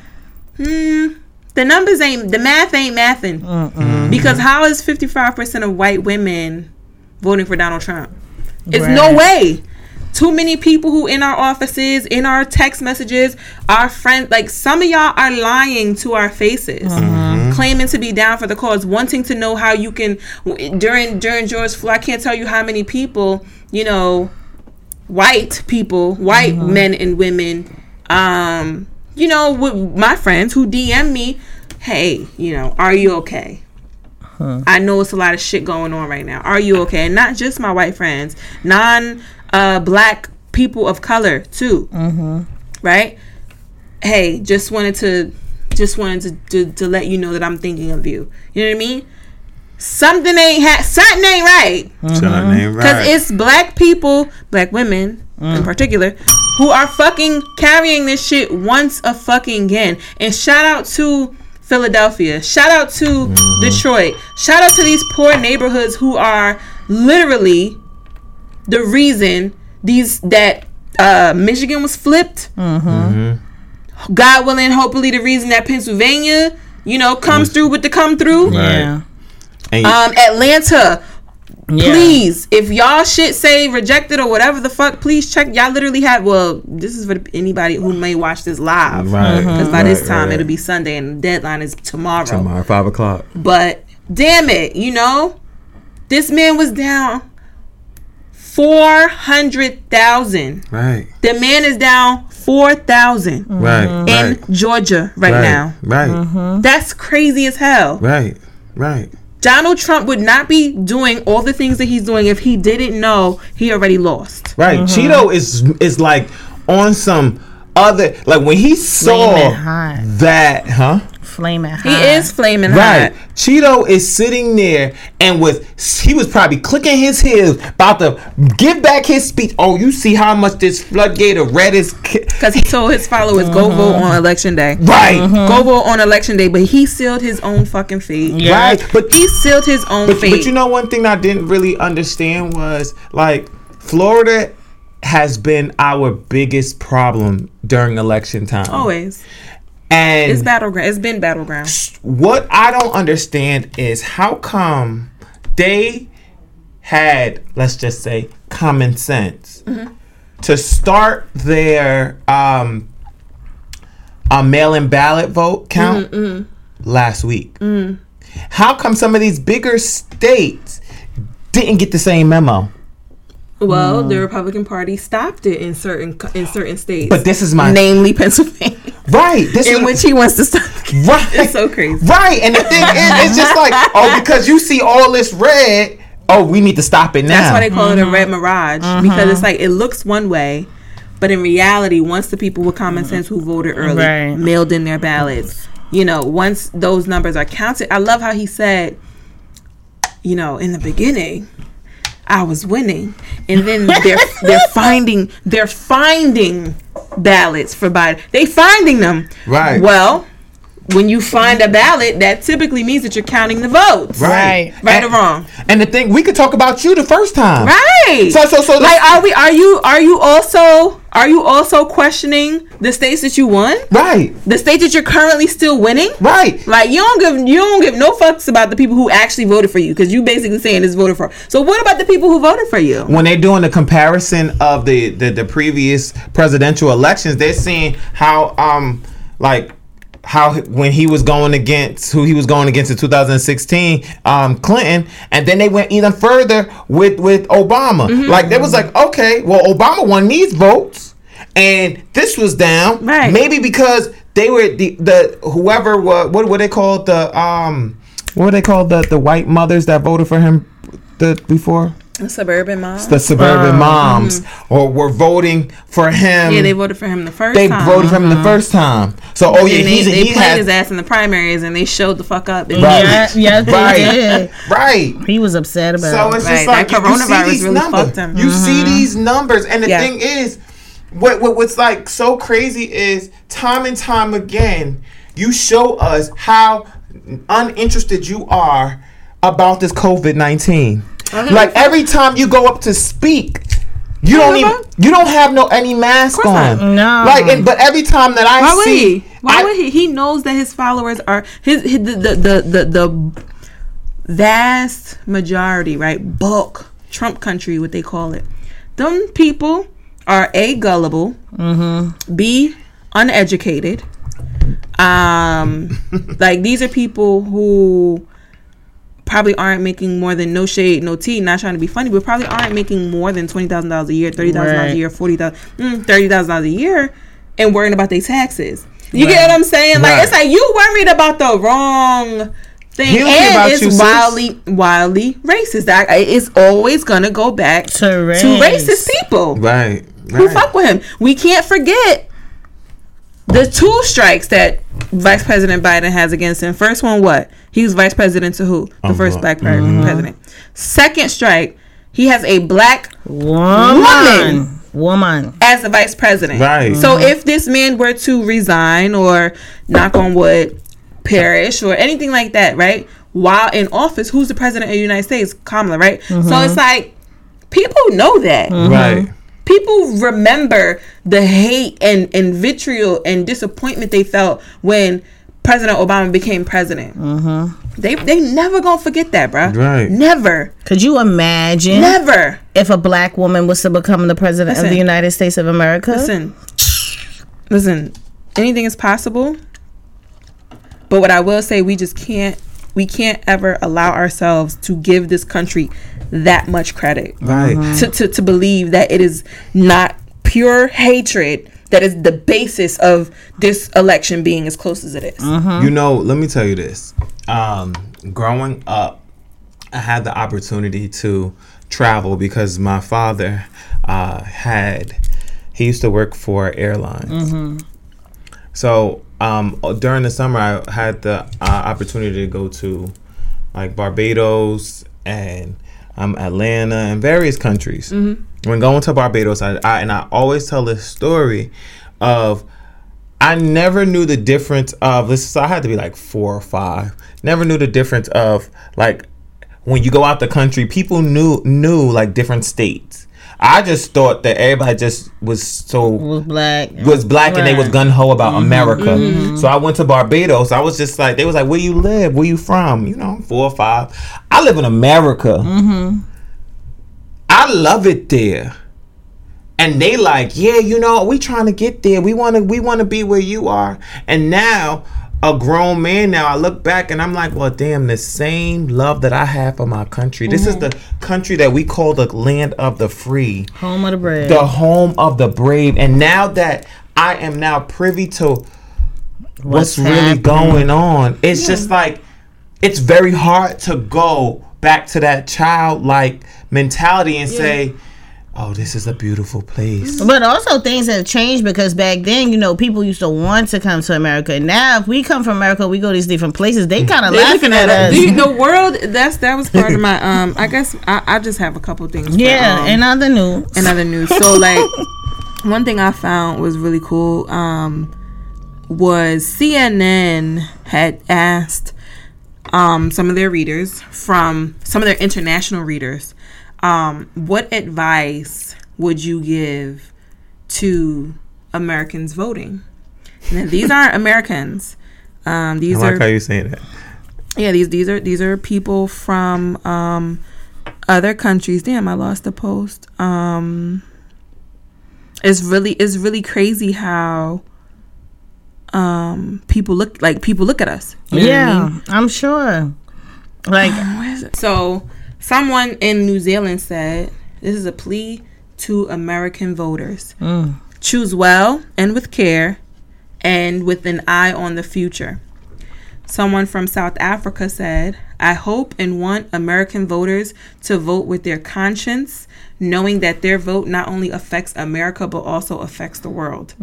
Hmm. The numbers ain't the math ain't mathing. Because how is fifty five percent of white women voting for Donald Trump? It's no way. Too many people who in our offices, in our text messages, our friends, like some of y'all are lying to our faces, claiming to be down for the cause, wanting to know how you can. During during George Floyd, I can't tell you how many people, you know, white people, white men and women, um, you know, with my friends who DM me, hey, you know, are you okay? I know it's a lot of shit going on right now. Are you okay? And not just my white friends, non uh, black people of color too. Mm-hmm. Right? Hey, just wanted to just wanted to, to to let you know that I'm thinking of you. You know what I mean? Something ain't ha- something ain't right. Son ain't right. Because it's black people, black women in particular, who are fucking carrying this shit once a fucking again. And shout out to Philadelphia. Shout out to Detroit. Shout out to these poor neighborhoods who are literally the reason these that uh, Michigan was flipped. God willing, hopefully the reason that Pennsylvania, you know, comes through with the come through. Yeah. Um, Atlanta, Yeah. please, if y'all shit say rejected or whatever the fuck, please check. Y'all literally have. Well, this is for anybody who may watch this live. right, uh-huh. Because by this time right. it'll be Sunday and the deadline is tomorrow. tomorrow five o'clock. But damn it, you know, this man was down four hundred thousand. Right, The man is down four thousand right, in right, Georgia right, right, now. right, mm-hmm. That's crazy as hell. right, right. Donald Trump would not be doing all the things that he's doing if he didn't know he already lost. Right. Mm-hmm. Cheeto is is like on some other like when he saw that, huh? Flaming hot. He is flaming hot. Right. hot. Cheeto is sitting there and with he was probably clicking his heels about to give back his speech. Oh, you see how much this floodgate of red is ki- Because he told his followers, go vote mm-hmm. on election day. right. Mm-hmm. Go vote on election day. But he sealed his own fucking fate. Yeah. Right. But He sealed his own But, fate. but you know one thing I didn't really understand was like Florida has been our biggest problem during election time. Always. And It's battleground. It's been battleground. what I don't understand is how come they had, let's just say, common sense mm-hmm. to start their um, a mail-in ballot vote count mm-hmm, mm-hmm. last week. Mm. How come some of these bigger states didn't get the same memo? Well, the hmm. Republican Party stopped it in certain in certain states. But this is my namely Pennsylvania, right. This in is which he wants to stop. right. It's so crazy. Right, and the thing is, it's just like, oh, because you see all this red, oh, we need to stop it now. That's why they call it a red mm-hmm. mirage mm-hmm. because it's like it looks one way, but in reality, once the people with common mm-hmm. sense who voted early Right. mailed in their ballots, you know, once those numbers are counted, I love how he said, you know, in the beginning. I was winning, and then they're they're finding they're finding ballots for Biden. They finding them. Right. Well, when you find a ballot, that typically means that you're counting the votes. Right. Right and, or wrong. And the thing, we could talk about you the first time. Right. So, so, so, like are we are you are you also are you also questioning the states that you won? right, The states that you're currently still winning? right. Like you don't give you don't give no fucks about the people who actually voted for you because you basically saying this voted for. So what about the people who voted for you? When they're doing the comparison of the, the the previous presidential elections, they're seeing how um like how when he was going against who he was going against in 2016 um Clinton and then they went even further with with Obama Mm-hmm. like they was like okay well Obama won these votes and this was down Right. maybe because they were the the whoever what what what they called the um what were they called the the white mothers that voted for him the before suburban moms. the suburban moms or were voting for him. Mm-hmm. yeah, they voted for him the first They time. voted for him the first time. So oh yeah, And they, he's they he played has his ass in the primaries and they showed the fuck up. Right. Yeah, yeah, they Right. did. right. He was upset about So it. it's Right, just that like you- you, coronavirus see these really numbers. fucked him. You see these numbers, and the Yeah. thing is, what, what what's like so crazy is time and time again, you show us how uninterested you are about this COVID nineteen. Like every time you go up to speak. You don't give a even you don't have no any mask course on. No. Like and but every time that I Why would see he? Why I- would he? He knows that his followers are his, his the, the the the the vast majority, right? Bulk Trump country, what they call it. Them people are a gullible, b uneducated. Um, like these are people who probably aren't making more than no shade, no tea. Not trying to be funny, but probably aren't making more than twenty thousand dollars a year, thirty thousand dollars a year, forty thousand, mm, thirty thousand dollars a year, and worrying about their taxes. You get what I'm saying? Like Right. it's like you worried about the wrong thing, He don't about and it's you, sis. wildly, wildly racist. That it's always gonna go back To race. to racist people Right. who fuck with him. We can't forget the two strikes that Vice President Biden has against him. First one, what? He was vice president to who? The oh, first Uh-huh. black mm-hmm. president. Second strike, he has a black Woman. Woman. as the vice president. Right. So mm-hmm. if this man were to resign or knock on wood, perish or anything like that, right? While in office, who's the president of the United States? Kamala, right? So mm-hmm. it's like People know that. Right. People remember the hate and, and vitriol and disappointment they felt when President Obama became president. Mm-hmm. They they never gonna forget that, bro. Right. Never, Could you imagine never. if a black woman was to become the president of the United States of America? Listen, listen. Anything is possible, but what I will say, we just can't. We can't ever allow ourselves to give this country that much credit. Right. to, to, to believe that it is not pure hatred that is the basis of this election being as close as it is. You know, let me tell you this. Um, growing up, I had the opportunity to travel because my father uh, had he used to work for airlines. So um, during the summer, I had the uh, opportunity to go to like Barbados and um, Atlanta and various countries. When going to Barbados, I, I and I always tell this story of I never knew the difference of this. So I had to be like four or five. Never knew the difference of like when you go out the country. People knew knew like different states. I just thought that everybody just was so was black. was black and they was gun ho about mm-hmm. America. Mm-hmm. So I went to Barbados. I was just like, they was like, where you live? Where you from? You know, four or five. I live in America. Mm-hmm. I love it there. And they like, yeah, you know, we trying to get there. We want to, we want to be where you are. And now, a grown man now, I look back and I'm like, well, damn, the same love that I have for my country. This is mm-hmm. the country that we call the land of the free Home of the brave. the home of the brave. And now that I am now privy to what's, really going on, it's just like it's very hard to go back to that childlike mentality and say, "Oh, this is a beautiful place." But also things have changed because back then, you know, people used to want to come to America. Now, if we come from America, we go to these different places. They kind of laughing at us. The, the world. That's that was part of my. Um, I guess I, I just have a couple things. for, Yeah, um, and other news. and other news. So like one thing I found was really cool um, was CNN had asked um, some of their readers from some of their international readers, um, what advice would you give to Americans voting? Now, these aren't Americans. Um, these I are like how you saying that. yeah these these are these are people from um other countries damn i lost the post um it's really it's really crazy how um people look like people look at us You know what I yeah, mean? I'm sure. Like, Where is it? so someone in new zealand said this is a plea to american voters. Choose well and with care and with an eye on the future. Someone from South Africa said, I hope and want American voters to vote with their conscience, knowing that their vote not only affects America, but also affects the world.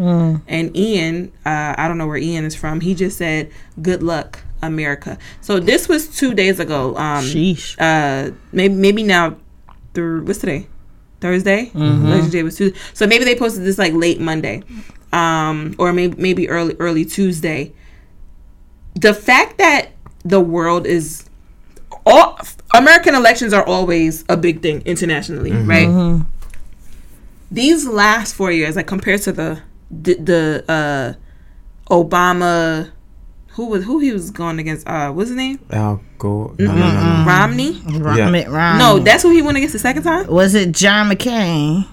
And Ian, uh, I don't know where Ian is from, he just said, Good luck, America. So this was two days ago. Um, sheesh. uh, maybe, maybe now, through, what's today? Thursday? Election Day was Tuesday. So maybe they posted this like late Monday. Um, or maybe maybe early early Tuesday the fact that the world is all American elections are always a big thing internationally, right? These last four years, like compared to the the, the uh, Obama, who was who he was going against? Uh, what's his name? Al Gore. No, no, no, no. Romney. Rom- Yeah. Mitt Romney. No, that's who he went against the second time. was it John McCain?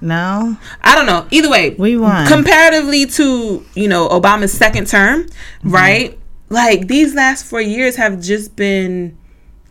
No, I don't know. Either way, we won. comparatively to you know Obama's second term, right? Like these last four years have just been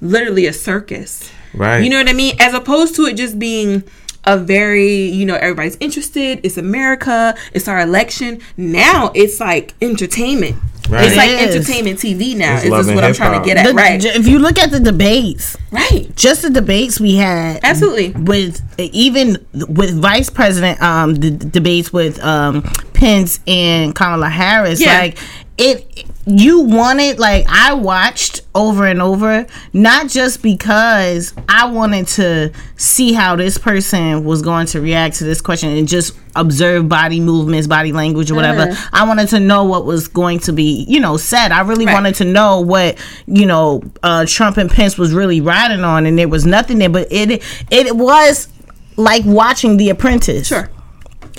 literally a circus. Right. You know what I mean? As opposed to it just being a very, you know, everybody's interested. It's America. It's our election. Now it's like entertainment. Right. It's like It is. entertainment TV now. It's Is this what I'm trying to get at? The- right. j- If you look at the debates, right. just the debates we had, Absolutely. with even with vice president um the, the debates with um Pence and Kamala Harris Yeah. like it you wanted like I watched over and over not just because I wanted to see how this person was going to react to this question and just observe body movements body language or whatever Uh-huh. I wanted to know what was going to be you know said I really Right. wanted to know what you know uh Trump and Pence was really riding on and there was nothing there but it it was like watching The Apprentice. Sure.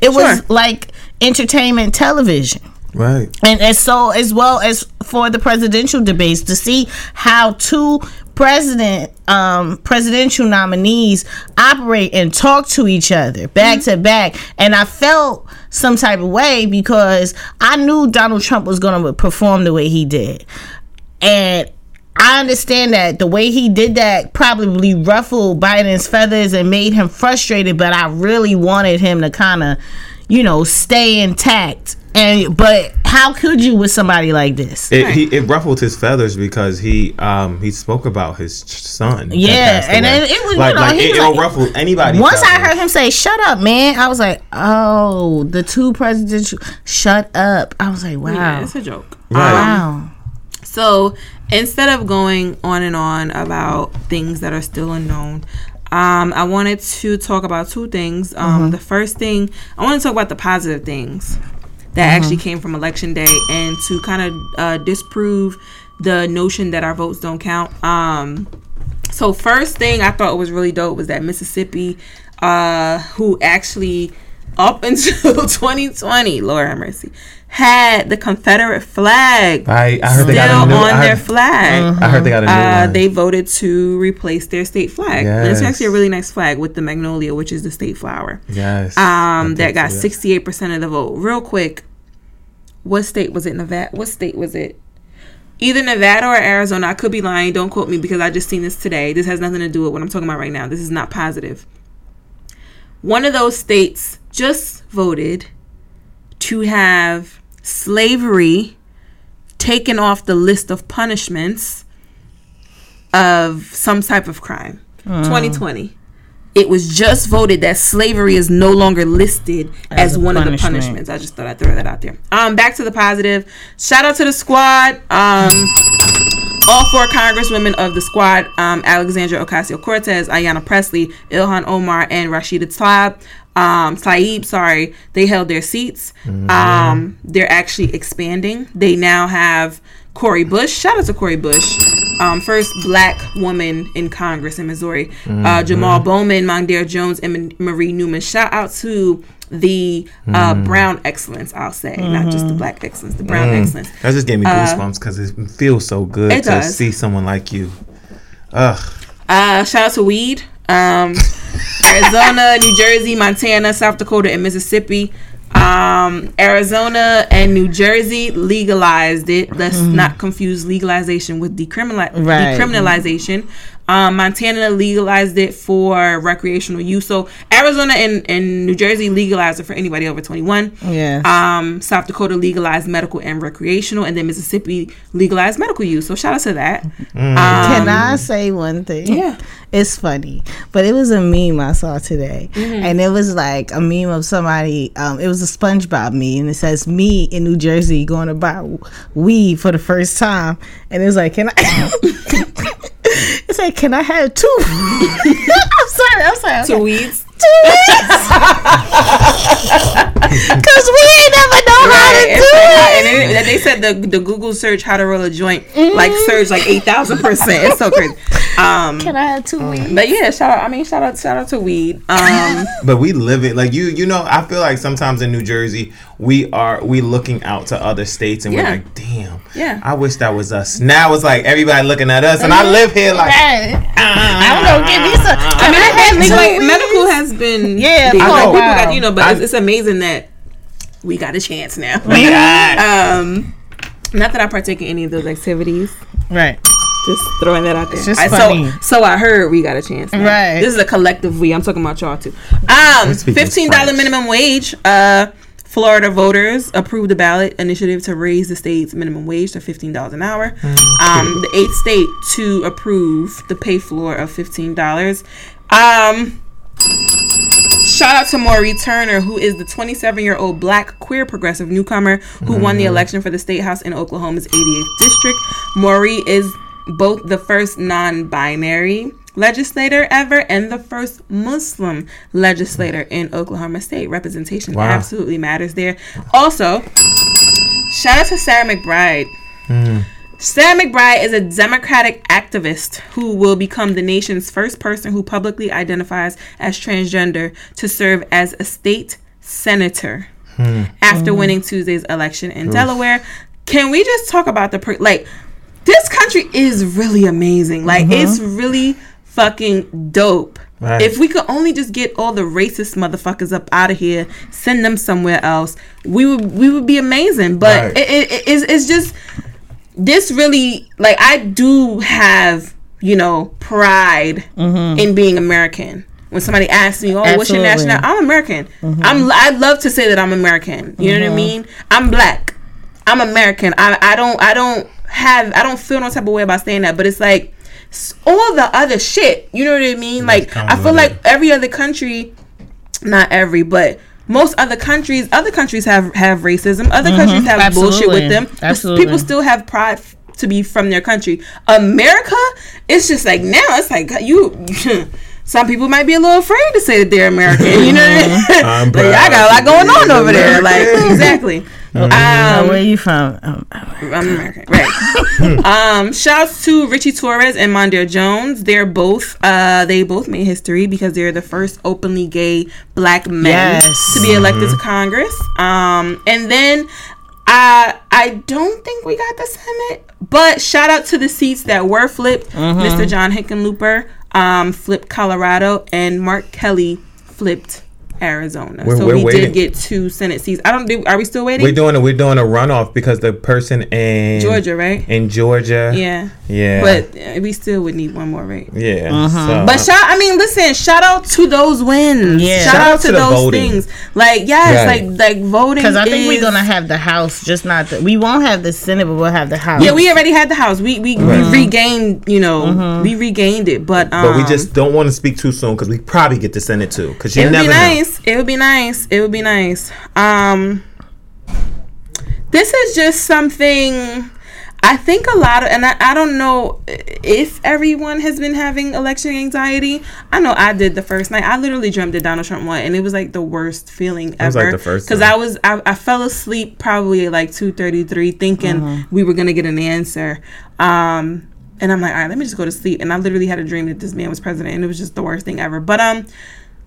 It was like entertainment television. Right. and, so as well as for the presidential debates to see how two president um presidential nominees operate and talk to each other back to back and i felt some type of way because i knew donald trump was going to perform the way he did and I understand that the way he did that probably ruffled Biden's feathers and made him frustrated, but I really wanted him to kind of, you know, stay intact. And but how could you with somebody like this? It, he, it ruffled his feathers because he um he spoke about his son. that Yeah, and away. then it was, you like know, like it, was it'll like- ruffle anybody. Once I heard him say "Shut up, man," I was like, "Oh, the two presidential shut up." I was like, "Wow, Yeah, it's a joke. Right. wow." So instead of going on and on about things that are still unknown, um, I wanted to talk about two things. Um, The first thing, I want to talk about the positive things that actually came from election day and to kind of uh, disprove the notion that our votes don't count. Um, so first thing I thought was really dope was that Mississippi, uh, who actually up until 2020, Lord have mercy, had the Confederate flag I, I heard they still got a new. on I their heard, flag. I heard they got a new Uh, one. they voted to replace their state flag. And it's actually a really nice flag with the magnolia, which is the state flower. yes. Um, that got so, yes. sixty eight percent of the vote. Real quick, what state was it? Nevada. What state was it? Either Nevada or Arizona. I could be lying. Don't quote me because I just seen this today. This has nothing to do with what I'm talking about right now. This is not positive. One of those states just voted to have slavery taken off the list of punishments of some type of crime. 2020. It was just voted that slavery is no longer listed as, a one of the punishments. I just thought I'd throw that out there. Um, back to the positive. Shout out to the squad. Um, all four congresswomen of the squad, um, Alexandra Ocasio Cortez, Ayanna Pressley, Ilhan Omar, and Rashida Tlaib, um, Tlaib, sorry, they held their seats. Um, they're actually expanding. They now have Cori Bush. Shout out to Cori Bush. Um, first black woman in Congress in Missouri. Uh, Jamal Bowman, Mondaire Jones, and Ma- Marie Newman. Shout out to the uh, brown excellence, I'll say. Not just the black excellence, the brown excellence. That just gave me goosebumps because it feels so good to does. see someone like you. Ugh. Uh, shout out to weed. Um, Arizona, New Jersey, Montana, South Dakota, and Mississippi. Um, Arizona and New Jersey legalized it. Let's not confuse legalization with decriminali- Right. decriminalization. Um, Montana legalized it for recreational use. So Arizona and, and New Jersey legalized it for anybody over 21. Yes. Um, South Dakota legalized medical and recreational, and then Mississippi legalized medical use. So shout out to that. Can I say one thing? Um, Yeah. It's funny, but it was a meme I saw today, Mm-hmm. and it was like a meme of somebody. Um, it was a SpongeBob meme, and it says me in New Jersey going to buy weed for the first time, and it was like, can I? it said, can I have two? I'm sorry, I'm sorry. To Two weeds. Cause we ain't never know how to Right, do and, it. and it- they said the the Google search how to roll a joint like surged like eight thousand percent. It's so crazy. Um, Can I have two weed? but yeah, shout out. I mean, shout out, shout out to weed. Um, But we live it like you. You know, I feel like sometimes in New Jersey we are we looking out to other states and Yeah. we're like, damn. Yeah. I wish that was us. Now it's like everybody looking at us, and I live here like. Right. I don't know. Give me some. I mean, I have like, two medical has been Yeah, big. for like, people while. got you know, but I- it's, it's amazing that we got a chance now. God. um, not that I partake in any of those activities. Right. Just throwing that out there. just I, funny. So, so I heard we got a chance. now. Right. This is a collective we. I'm talking about y'all too. Um, fifteen dollar minimum wage. Uh, Florida voters approved the ballot initiative to raise the state's minimum wage to fifteen dollars an hour. Um, the eighth state to approve the pay floor of fifteen dollars. Um, Shout out to Mauree Turner, who is the 27 year old black queer progressive newcomer who won the election for the state house in Oklahoma's 88th district. Mauree is both the first non binary legislator ever and the first Muslim legislator in Oklahoma State. Representation Wow. absolutely matters there. Also, shout out to Sarah McBride. Hmm. Sarah McBride is a Democratic activist who will become the nation's first person who publicly identifies as transgender to serve as a state senator hmm. after hmm. winning Tuesday's election in Delaware. Can we just talk about the per- like? This country is really amazing. Like it's uh-huh. really fucking dope. Right. If we could only just get all the racist motherfuckers up out of here, send them somewhere else, we would we would be amazing. But Right. it, it, it- it's, it's just this really like I do have you know pride mm-hmm. in being American. When somebody asks me, "Oh, what's your Absolutely. national?" I'm American. Mm-hmm. I'm. I'd love to say that I'm American. You know what I mm-hmm. mean? I'm black. I'm American. I, I don't. I don't have. I don't feel no type of way about saying that. But it's like s- all the other shit. You know what I mean? Like I feel like it. every other country not every, but most other countries, other countries have have racism. Other mm-hmm. countries have bullshit with them. Absolutely. People still have pride f- to be from their country. America, it's just like now it's like you. Some people might be a little afraid to say that they're American. You know, what I I'm mean? like, I got a lot going on over there. Like American. exactly. Oh, Um, where you from? Um, I'm American, right? um, shouts to Richie Torres and Mondaire Jones. They're both, uh, they both made history because they're the first openly gay black men Yes. to be elected to Congress. Um, and then I, I don't think we got the Senate, but shout out to the seats that were flipped. Mr. John Hickenlooper um, flipped Colorado, and Mark Kelly flipped. Arizona, We're- so we're we waiting. did get two Senate seats. I don't do. Are we still waiting? We're doing a we're doing a runoff because the person in Georgia, right? in Georgia, Yeah. yeah, But uh, we still would need one more, right? yeah. Uh-huh. so- But shout, I mean, listen, shout out to those wins. Yeah. Shout, out to, the those voting. things. Like, yes, Right. like like voting. Because I think we're gonna have the house, just not the. We won't have the Senate, but we'll have the house. Yeah, we already had the house. We we, we regained, you know, we regained it. But um, but we just don't want to speak too soon because we probably get to send it too because you never be know. Nice. It would be nice. It would be nice. Um, this is just something. I think a lot of, and I, I don't know if everyone has been having election anxiety. I know I did the first night. I literally dreamt that Donald Trump won, and it was like the worst feeling ever. was like the first because. I was I, I fell asleep probably at like two thirty three, thinking we were gonna get an answer. Um, and I'm like, all right, let me just go to sleep. And I literally had a dream that this man was president, and it was just the worst thing ever. But um,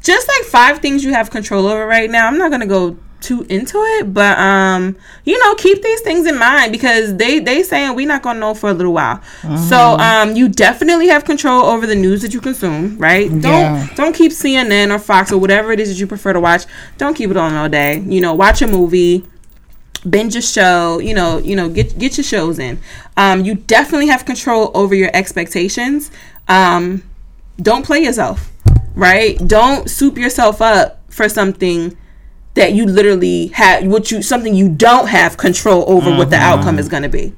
just like five things you have control over right now. I'm not gonna go too into it, but um, you know, keep these things in mind because they they saying we're not gonna know for a little while. So um, you definitely have control over the news that you consume, right? Don't Yeah. don't keep CNN or Fox or whatever it is that you prefer to watch. Don't keep it on all day. You know, watch a movie binge a show you know you know get get your shows in um you definitely have control over your expectations um don't play yourself right? Don't soup yourself up for something that you literally have what you something you don't have control over what the outcome is going to be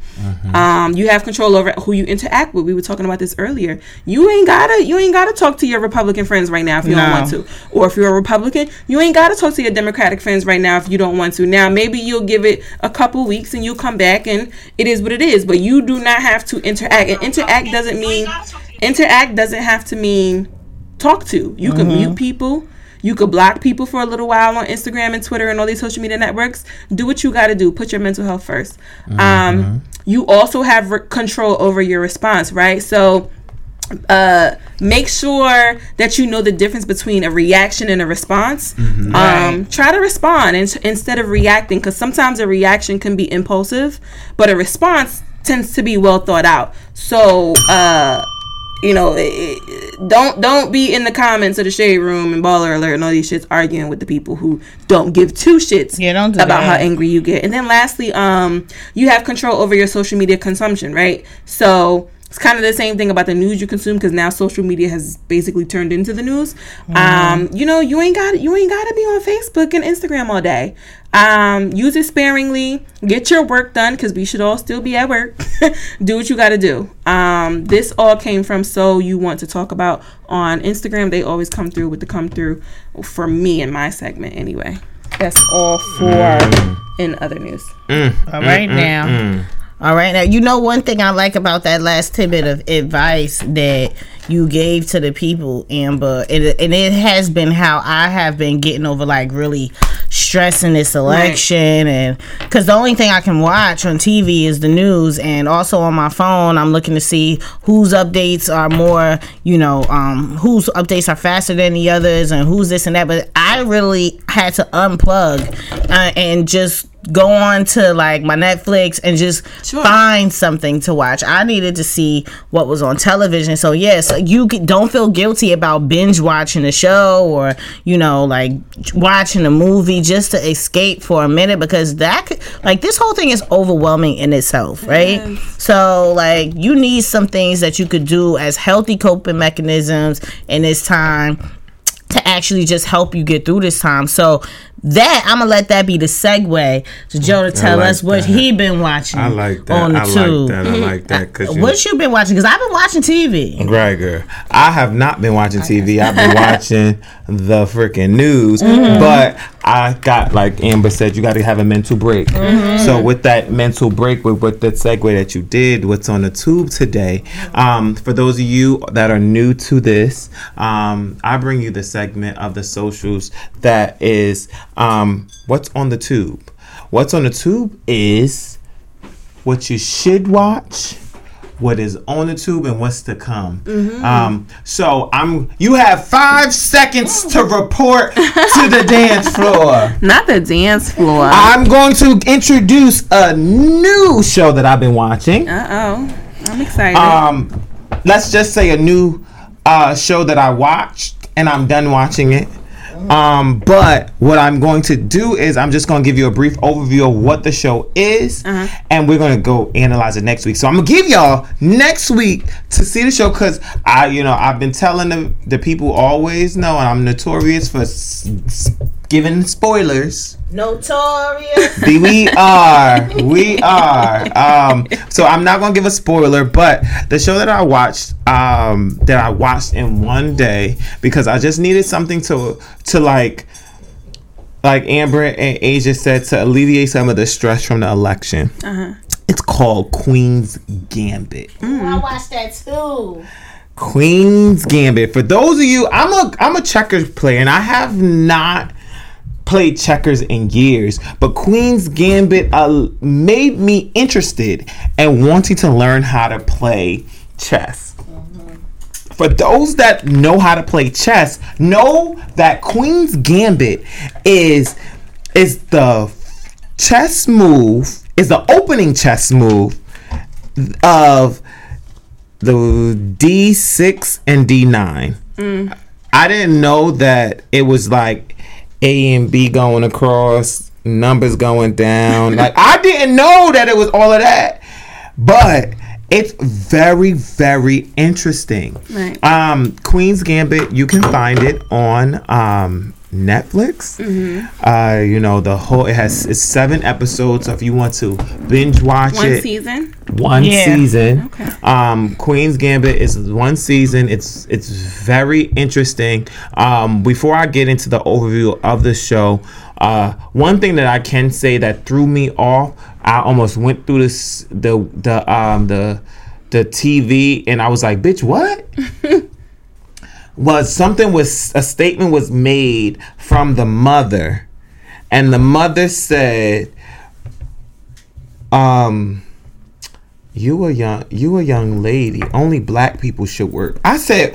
um you have control over who you interact with. We were talking about this earlier. You ain't gotta you ain't gotta talk to your republican friends right now if you don't want to. Or if you're a republican you ain't gotta talk to your democratic friends right now if you don't want to. Now maybe you'll give it a couple weeks and you'll come back and it is what it is but you do not have to interact. And interact doesn't mean interact doesn't have to mean talk to. You can mute people. You could block people for a little while on Instagram and Twitter and all these social media networks. Do what you got to do. Put your mental health 1st Um, you also have re- control over your response, right? So uh, make sure that you know the difference between a reaction and a response. Um, try to respond in- instead of reacting because sometimes a reaction can be impulsive, but a response tends to be well thought out. So, uh, you know, it, it- don't don't be in the comments of the shade room and baller alert and all these shits arguing with the people who don't give two shits Yeah, do about how angry you get. And then lastly, um, you have control over your social media consumption, right? So it's kind of the same thing about the news you consume because now social media has basically turned into the news. Um, you know, you ain't got you ain't got to be on Facebook and Instagram all day. Um, use it sparingly. Get your work done because we should all still be at work. do what you got to do. Um, this all came from so you want to talk about on Instagram. They always come through with the come through for me in my segment anyway. That's all for in other news. All right now. All right now. You know one thing I like about that last tidbit of advice that you gave to the people, Amber, and it, and it has been how I have been getting over like really stressing this election and because the only thing I can watch on TV is the news and also on my phone I'm looking to see whose updates are more you know um whose updates are faster than the others and who's this and that but I really had to unplug uh, and just go on to like my Netflix and just Sure. find something to watch. I needed to see what was on television. So yes, you don't feel guilty about binge watching a show or you know like watching a movie just to escape for a minute because that could, like this whole thing is overwhelming in itself, right? So like you need some things that you could do as healthy coping mechanisms in this time to actually just help you get through this time. So that I'm gonna let that be the segue to Joe to tell like us what that. he been watching. I like that. on the I tube. like that. I like that. Cause you, What you been watching? Because I've been watching TV. Right, girl. I have not been watching TV. I've been watching the freaking news. Mm-hmm. But I got, like Amber said, you got to have a mental break. Mm-hmm. So with that mental break, with, with that segue that you did, what's on the tube today? Um, for those of you that are new to this, um, I bring you the segment of the socials that is um, what's on the tube. What's on the tube is what you should watch, what is on the tube, and what's to come. Um, so I'm. You have five seconds to report to the dance floor. Not the dance floor. I'm going to introduce a new show that I've been watching. Uh oh. I'm excited. Um, let's just say a new uh, show that I watched, and I'm done watching it. Um, but what I'm going to do is I'm just going to give you a brief overview of what the show is, and we're going to go analyze it next week. So I'm gonna give y'all next week to see the show because I, you know, I've been telling the the people always know, and I'm notorious for s- s- giving spoilers. Notorious. we are. We are. Um, so I'm not gonna give a spoiler, but the show that I watched, um, that I watched in one day because I just needed something to to like like Amber and Asia said to alleviate some of the stress from the election. Uh-huh. It's called Queen's Gambit. I watched that too. Queen's Gambit. For those of you, I'm a I'm a checkers player, and I have not played checkers in years. But Queen's Gambit uh, made me interested and wanting to learn how to play chess. For those that know how to play chess, know that Queen's Gambit is is the chess move, is the opening chess move of the D6 and D9. I didn't know that it was like A and B going across, numbers going down. like I didn't know that it was all of that. But it's very, very interesting. Right. Um, Queen's Gambit, you can find it on um, Netflix. Uh, you know the whole. It has it's seven episodes. So if you want to binge watch One it, season. one Yeah. season. Okay. Um, Queen's Gambit is one season. It's it's very interesting. Um, before I get into the overview of the show, uh, one thing that I can say that threw me off, I almost went through this the the um the the TV and I was like, bitch, what? was something was a statement was made from the mother, and the mother said, um you a young you a young lady. Only black people should work. I said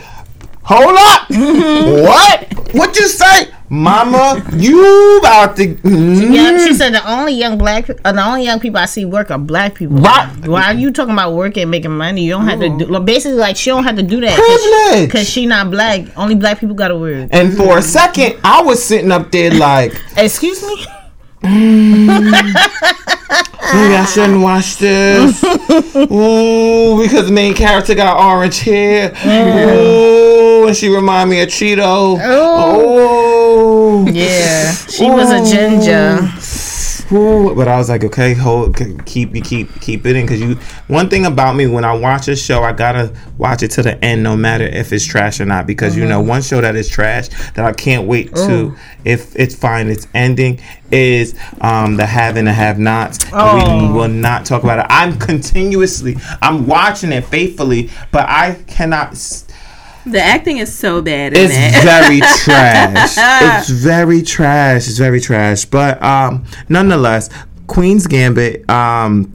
hold up. What? What you say mama you about to Yeah, she said the only young black, uh, the only young people I see work are black people. Right. Why are you talking about working and making money? You don't have to do. Well, basically, like she don't have to do that Privilege. because she not black. Only black people got to work. and for a second i was sitting up there like Excuse me. Maybe i shouldn't watch this Ooh, because the main character got orange hair. Ooh, and she remind me of cheeto. Oh Yeah, she was a ginger. Ooh, but I was like, okay, hold, keep you keep keep it in, because you. One thing about me, when I watch a show, I gotta watch it to the end, no matter if it's trash or not, because you know, one show that is trash that I can't wait to, if it's fine, it's ending, is um the have and the have nots. We will not talk about it. I'm continuously, I'm watching it faithfully, but I cannot. s- The acting is so bad in It's very trash. It's very trash. It's very trash. But um, nonetheless, Queen's Gambit um,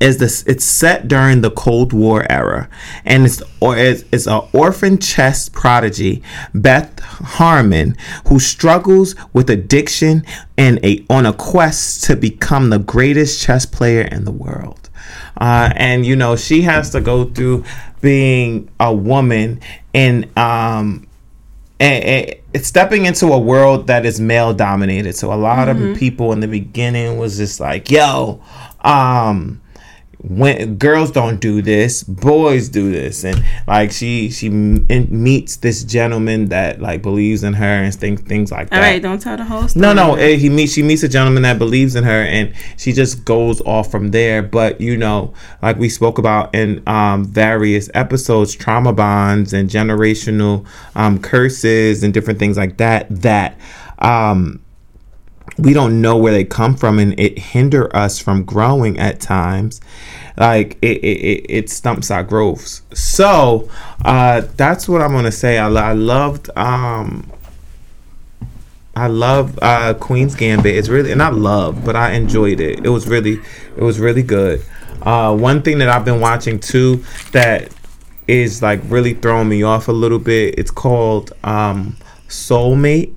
is this. It's set during the Cold War era, and it's or it's, it's an orphan chess prodigy, Beth Harmon, who struggles with addiction and a on a quest to become the greatest chess player in the world. Uh, and you know she has to go through being a woman in um and, and stepping into a world that is male dominated. So a lot of people in the beginning was just like, "Yo, um, when girls don't do this, boys do this," and like she she m- meets this gentleman that like believes in her and things things like that. All right, don't tell the whole story. No, no. eh, He meets. She meets a gentleman that believes in her, and she just goes off from there. But you know, like we spoke about in um, various episodes, trauma bonds and generational um, curses and different things like that. That um, we don't know where they come from, and it hinder us from growing at times. Like it, it, it, stumps our growths. So uh, that's what I'm gonna say. I, I loved. Um, I love uh, Queen's Gambit. It's really and I love, but I enjoyed it. It was really, it was really good. Uh, one thing that I've been watching too that is like really throwing me off a little bit. It's called um, Soulmate.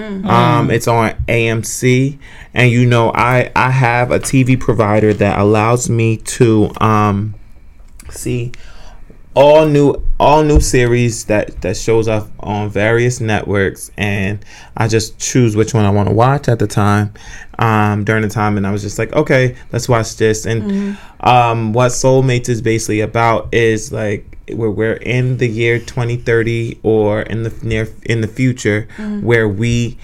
Um, it's on AMC, and you know I I have a TV provider that allows me to um, see all new all new series that that shows up on various networks and i just choose which one i want to watch at the time um during the time and i was just like okay let's watch this. And um what soulmates is basically about is like where we're in the year 2030 or in the near in the future where we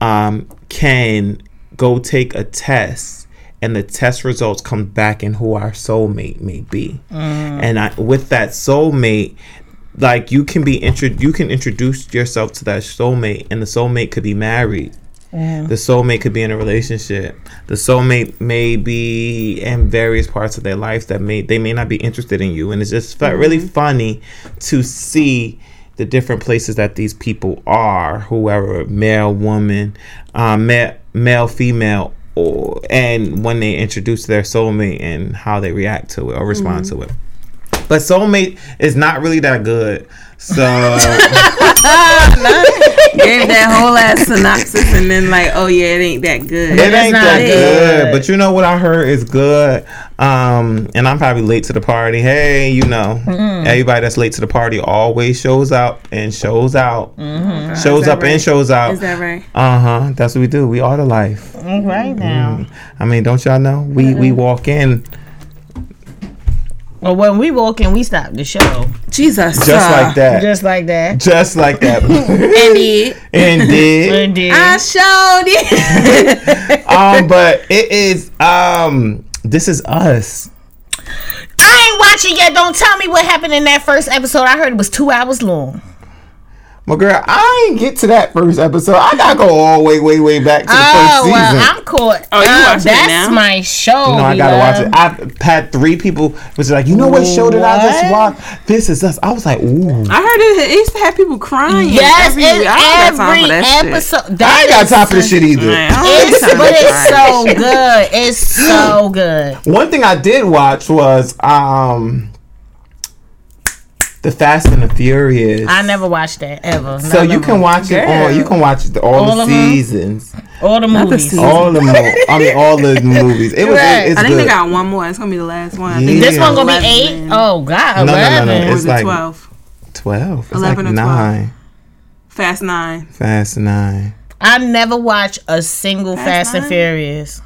um can go take a test and the test results come back and who our soulmate may be. And I, with that soulmate like you can be intro- you can introduce yourself to that soulmate and the soulmate could be married. The soulmate could be in a relationship. The soulmate may be in various parts of their life that may they may not be interested in you. And it's just fe- really funny to see the different places that these people are whoever male woman um, male, male female or and when they introduce their soulmate and how they react to it or respond mm-hmm. to it. But soulmate is not really that good so Gave that whole ass synopsis and then like, oh yeah, it ain't that good. It ain't not that good. good. But you know what I heard is good. Um, and I'm probably late to the party. Hey, you know, everybody that's late to the party always shows up and shows out. Shows Is that up and shows out. Is that right? Uh huh. That's what we do. We are the life. Right now. I mean, don't y'all know? We we walk in Well, when we walk in, we stop the show. Jesus. just like that. Just like that. Just like that. Indeed. Indeed. Indeed. I showed it. Um, but it is um. This is us. I ain't watching yet. Don't tell me what happened in that first episode. I heard it was two hours long. Well, girl, I ain't get to that first episode. I gotta go all the way, way, way back to the Oh first season. well, I'm caught. Oh, you Uh, watching it That's now? my show. No, I gotta watch it. I've had three people was like, you know what show did I just What? watch? This is us. I was like, ooh. I heard it, it used to have people crying. Yes, every, in. I don't got time every for that shit. episode. I ain't got is time for this shit either. Man, It's, but it's so good. It's so good. One thing I did watch was um the Fast and the Furious. I never watched that ever. so None you can them. watch it all. You can watch the, all, All the seasons, all the the movies. season. all the mo- I mean all the movies. It was. Right. It, it's I think good. they got one more. It's gonna be the last one. Yeah. This one gonna be 11. eight. Oh God, No, no, no, no, eleven. It's is it like- twelve? twelve. It's 11 like or 12. nine. Fast nine. Fast nine. I never watched a single Fast, Fast and Nine? Furious.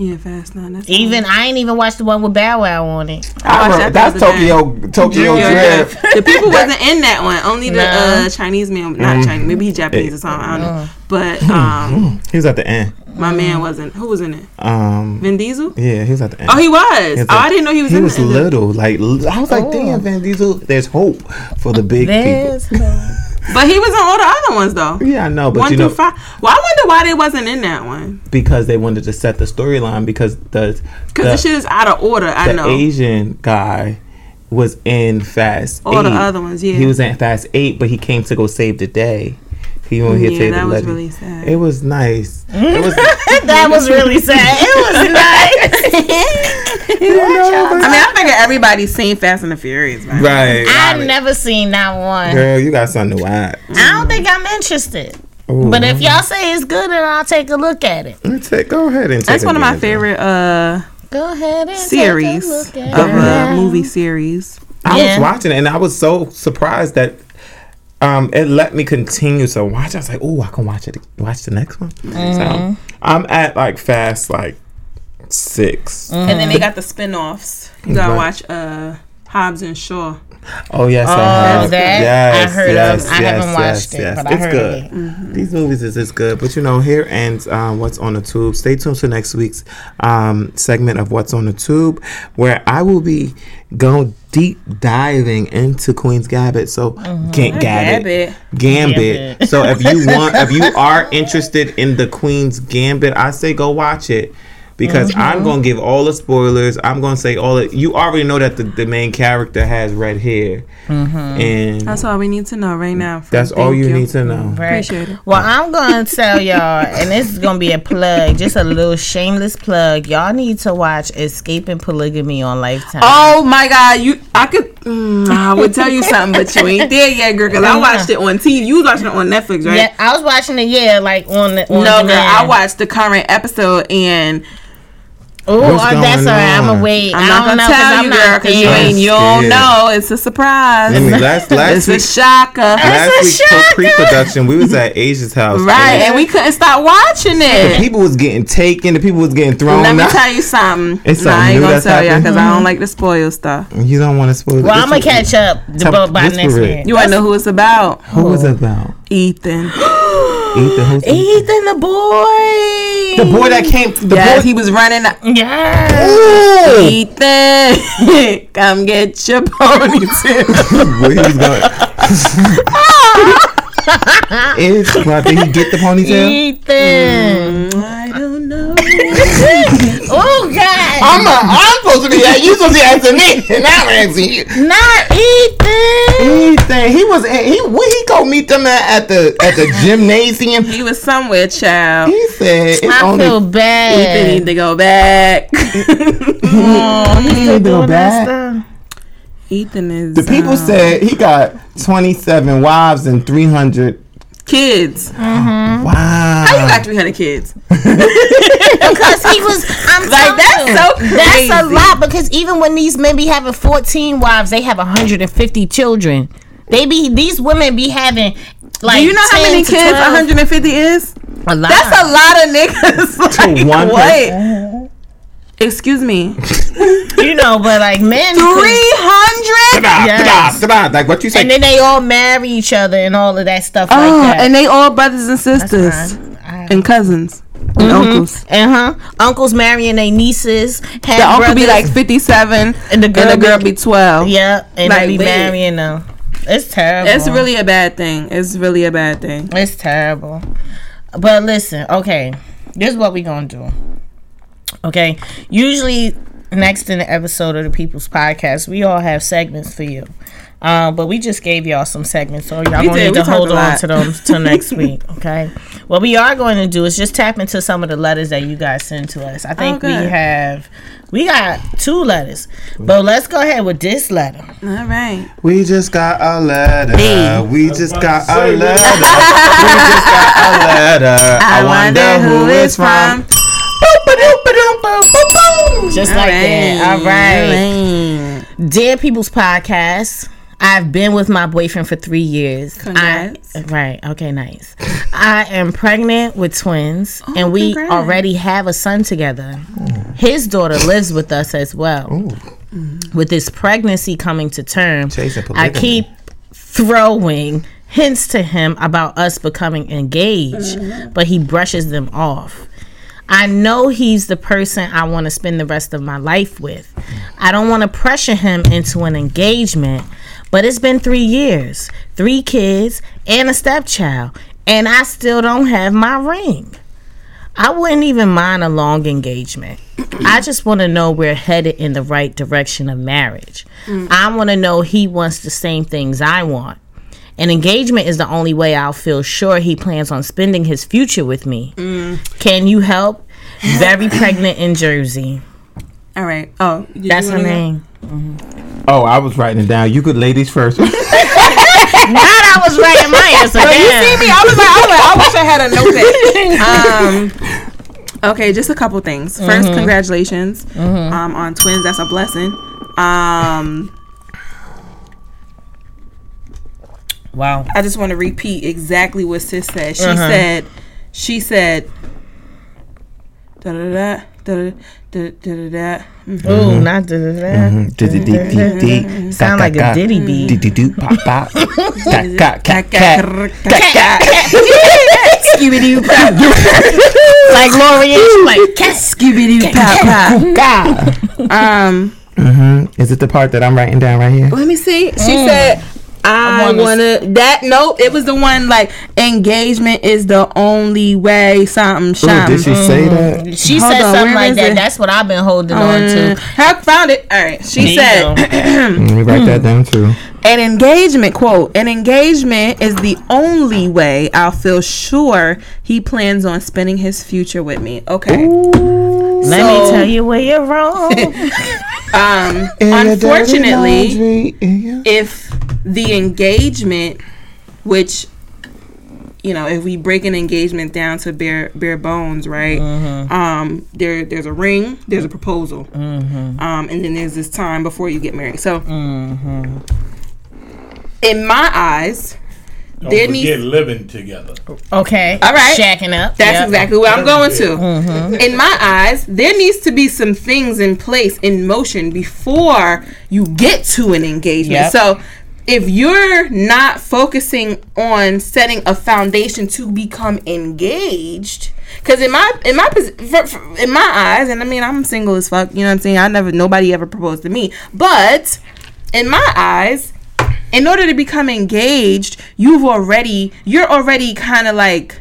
Yeah, fast nine. That's Even I ain't even watched the one with Bow Wow on it. I watched I that that's the other day. Tokyo Tokyo Drift. the people wasn't in that one. Only the No. uh, Chinese man, not Chinese, maybe he Japanese or something. I don't know. But um, He was at the end. my man wasn't. Who was in it? Um. Vin Diesel. Yeah, he was at the end. Oh, he was. He was Oh, like- I didn't know he was He in was the, little, like I was like, Oh. damn, Van Diesel. There's hope for the big There's But he was on all the other ones though. Yeah, I know, but one you through know, five. Well, I wonder why they wasn't in that one. because they wanted to set the storyline because the Because the, the shit is out of order. I know. the know. Asian guy was in Fast All Eight. the other ones, yeah. He was in Fast Eight, but he came to go save the day. He went here to Yeah, save that the was lady. really sad. It was nice. It was. that was really sad. It was nice. I mean, I figure everybody's seen Fast and the Furious, man. right. I've right. never seen that one. Girl, you got something to watch. I don't think I'm interested. Ooh. But if y'all say it's good, then I'll take a look at it. Let's take, go ahead and take That's one of my advantage favorite uh Go ahead and series take a look of at a movie series. I Yeah. was watching it and I was so surprised that um, it let me continue to watch. I was like, "Oh, I can watch it. Watch the next one." Mm-hmm. So I'm at like fast like 6 And then they got the spin-offs. You gotta Right. watch uh Hobbs and Shaw. Oh yes, I Oh, have. that Yes, I heard yes, of. I yes, haven't watched yes, it, yes. but I it's heard good. of it. These movies is, is good, but you know, here ends um, what's on the tube. Stay tuned to next week's um, segment of what's on the tube, where I will be going deep diving into Queen's Gambit. So Mm-hmm. Ga- Gambit, Gambit. Gambit. Gambit. so if you want, if you are interested in the Queen's Gambit, I say go watch it. Because Mm-hmm. I'm gonna give all the spoilers. I'm gonna say all it. You already know that the, the main character has red hair, Mm-hmm. and That's all we need to know right now. that's all you, need to know. Right. Appreciate it. Well, I'm going to tell y'all, and this is going to be a plug, just a little shameless plug. Y'all need to watch Escaping Polygamy on Lifetime. Oh my God! You, I could, mm, I would tell you something, but you ain't there yet, girl. Because I watched it on TV. You was watching it on Netflix, right? Yeah, I was watching it, yeah, like on the. On No, girl. demand. I watched the current episode, and Oh, oh, that's going all right. I'm on? gonna wait. I'm I not don't gonna tell you, not girl, because you there. ain't. You don't know. It's a surprise. I mean, last last it's a shocker. last a week shocker. pre-production, we was at Asia's house. Right, and we couldn't stop watching it. the people was getting taken. The people was getting thrown. Let me out. tell you something. It's nah, I ain't gonna tell y'all because I don't like to spoil stuff. You don't want to spoil. Well, it. I'm gonna catch up Tell- by, by next week. You wanna know who it's about? Who was it about? Ethan. Ethan. Who's the, Ethan the boy. the boy that came? The yes, boy. he was running. Yes. Ooh! Ethan, come get your ponytail. Where he was going? It's well, did he get the ponytail? Ethan. Mm, I don't know. oh God. I'm, a, I'm supposed to be. You supposed to be asking me, and I'm asking you. Not Ethan. Ethan, he was. He where he go meet them at, at the at the gymnasium. He was somewhere, child. He said it's I only. feel Ethan bad. need to go back. Oh, he's still need to go back. Ethan is The people um, said he got 27 wives and 300. Kids. Mm-hmm. Wow. How you got 300 kids? because he was. I'm Like, that's you, so That's a lot because even when these men be having 14 wives, they have 150 children. They be these women be having like. Do you know how many kids 12. 150 is? A lot. That's a lot of niggas. Like, one what? Excuse me. you know, but like men. 300? Yes. Like what you say? And then they all marry each other and all of that stuff like Oh, that. and they all brothers and sisters fine. I- and cousins and uncles. Uh huh. Uncles marrying their nieces. Have The uncle be like 57 and the girl, and the girl be, be 12. yeah, and Like, they be wait. marrying them. It's terrible. It's really a bad thing. It's really a bad thing. It's terrible. But listen, okay. This is what we gonna do. Okay. Usually next in the episode of the People's Podcast, we all have segments for you. Um, but we just gave y'all some segments, so y'all We gonna did. need We to hold on to them till next week. Okay. What we are going to do is just tap into some of the letters that you guys send to us. I think we have we got two letters, but let's go ahead with this letter. All right. We just got a letter. Hey. We just got a letter. we just got a letter. I, wonder who it's from. Just like that. All right. Dear People's Podcast, I've been with my boyfriend for three years. Congrats. I, right. Okay, nice. I am pregnant with twins, oh, and we congrats. already have a son together. His daughter lives with us as well. With this pregnancy coming to term, I keep throwing hints to him about us becoming engaged, mm-hmm. but he brushes them off. I know he's the person I want to spend the rest of my life with. I don't want to pressure him into an engagement, but it's been three years, three kids, and a stepchild, and I still don't have my ring. I wouldn't even mind a long engagement. I just want to know we're headed in the right direction of marriage. Mm. I want to know he wants the same things I want. An engagement is the only way I'll feel sure he plans on spending his future with me. Can you help? Very pregnant in Jersey. All right. Oh, That's her wanna go? name. Oh, I was writing it down. You could ladies first. Not I was writing my answer. You see me? I was like, I was like, I wish I had a notepad. um, okay, just a couple things. 1st congratulations um, on twins. That's a blessing. Um, Wow. I just want to repeat exactly what sis said. She uh-huh. said, she said, da da da da da da da. Mm-hmm. Ooh, mm-hmm. not da da da. Mm-hmm. Sound like a Diddy beat. Scooby-Doo pop Like L'Oreal, like Scooby-Doo pop Um, Is it the part that I'm writing down right here? let me see. She mm. said, I, wanna wanna that. Nope, it was the one like engagement is the only way. Something, Ooh, did she say that? She Hold said on, something like that. it? That's what I've been holding on Uh, to. I found it. All right. She There said. Let me write that down too. An engagement quote. An engagement is the only way I'll feel sure he plans on spending his future with me. Okay. Let So- me tell you where you're wrong. Um. Unfortunately, if the engagement, which you know, if we break an engagement down to bare bare bones, right? Um, there there's a ring, there's a proposal, um, and then there's this time before you get married. So, in my eyes, Don't there forget needs living together. Okay. All right. Shacking up. That's Yep. exactly where I'm going to. Mm-hmm. In my eyes, there needs to be some things in place in motion before you get to an engagement. Yep. So if you're not focusing on setting a foundation to become engaged, because in my in my posi- for- for- in my eyes, and I mean I'm single as fuck. You know what I'm saying? I never nobody ever proposed to me, but in my eyes, in order to become engaged, you've already you're already kind of like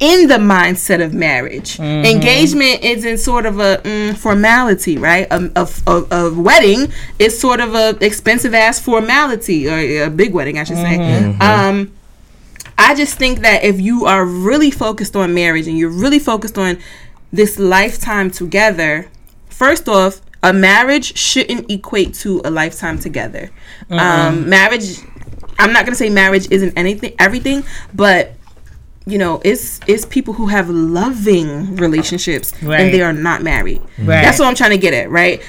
in the mindset of marriage. Engagement isn't sort of a mm, formality, right? A, a, a, a wedding is sort of a expensive ass formality, or a big wedding, I should say. Um, I just think that if you are really focused on marriage and you're really focused on this lifetime together, first off, a marriage shouldn't equate to a lifetime together. Um, marriage, I'm not gonna say marriage isn't anything, everything, but you know, it's it's people who have loving relationships Right. and they are not married. Right. That's what I'm trying to get at, right?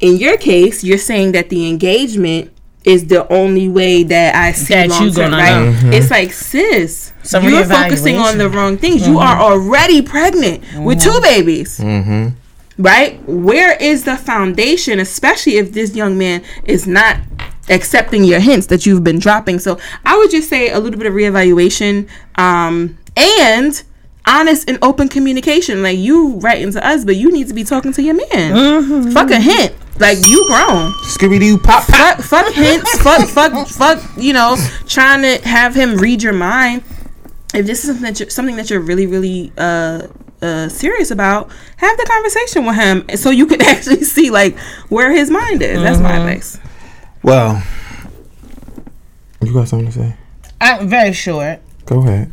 In your case, you're saying that the engagement is the only way that I see That long you term, gonna right? Mm-hmm. It's like, sis, Some you're focusing on the wrong things. You are mm-hmm. already pregnant with two mm-hmm. babies. Right? Where is the foundation, especially if this young man is not accepting your hints that you've been dropping? So I would just say a little bit of reevaluation um, and honest and open communication. Like you writing to us, but you need to be talking to your man. Fuck a hint. Like you grown Scooby Doo pop pop. fuck, fuck hints, fuck, fuck, fuck. You know, trying to have him read your mind. If this is something that you're, something that you're really, really uh, uh, serious about, have the conversation with him so you can actually see like where his mind is. That's my advice. Well, you got something to say? I'm very short. Go ahead.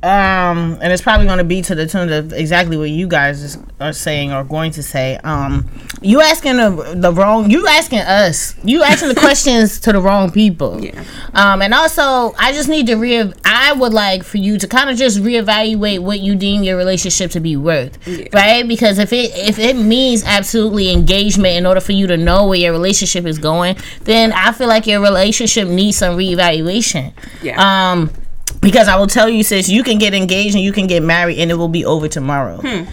Um, and it's probably going to be to the tune of exactly what you guys is- are saying or going to say. Um, you asking the, the wrong, you asking us, you asking the questions to the wrong people. Yeah. Um, and also, I just need to re. I would like for you to kind of just reevaluate what you deem your relationship to be worth, yeah. right? Because if it if it means absolutely engagement in order for you to know where your relationship is going, then I feel like your relationship needs some reevaluation. Yeah. Um, because I will tell you, sis, you can get engaged and you can get married, and it will be over tomorrow. Hmm.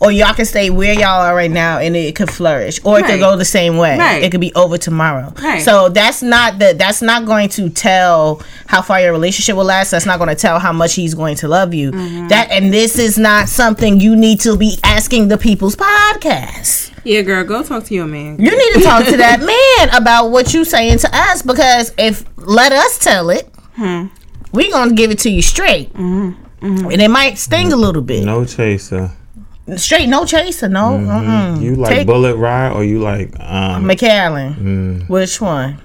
Or y'all can stay where y'all are right now, and it could flourish, or it could go the same way. Right. It could be over tomorrow. Right. So that's not the that's not going to tell how far your relationship will last. That's not going to tell how much he's going to love you. Mm-hmm. That and this is not something you need to be asking the people's podcast. Yeah, girl, go talk to your man. You need to talk to that man about what you saying to us because if let us tell it, Hmm. We gonna give it to you straight. Mm-hmm. and it might sting a little bit. No chaser. Straight, no chaser, no. Mm-mm. You like Take- Bulleit ride or you like um Macallan. Mm. Which one?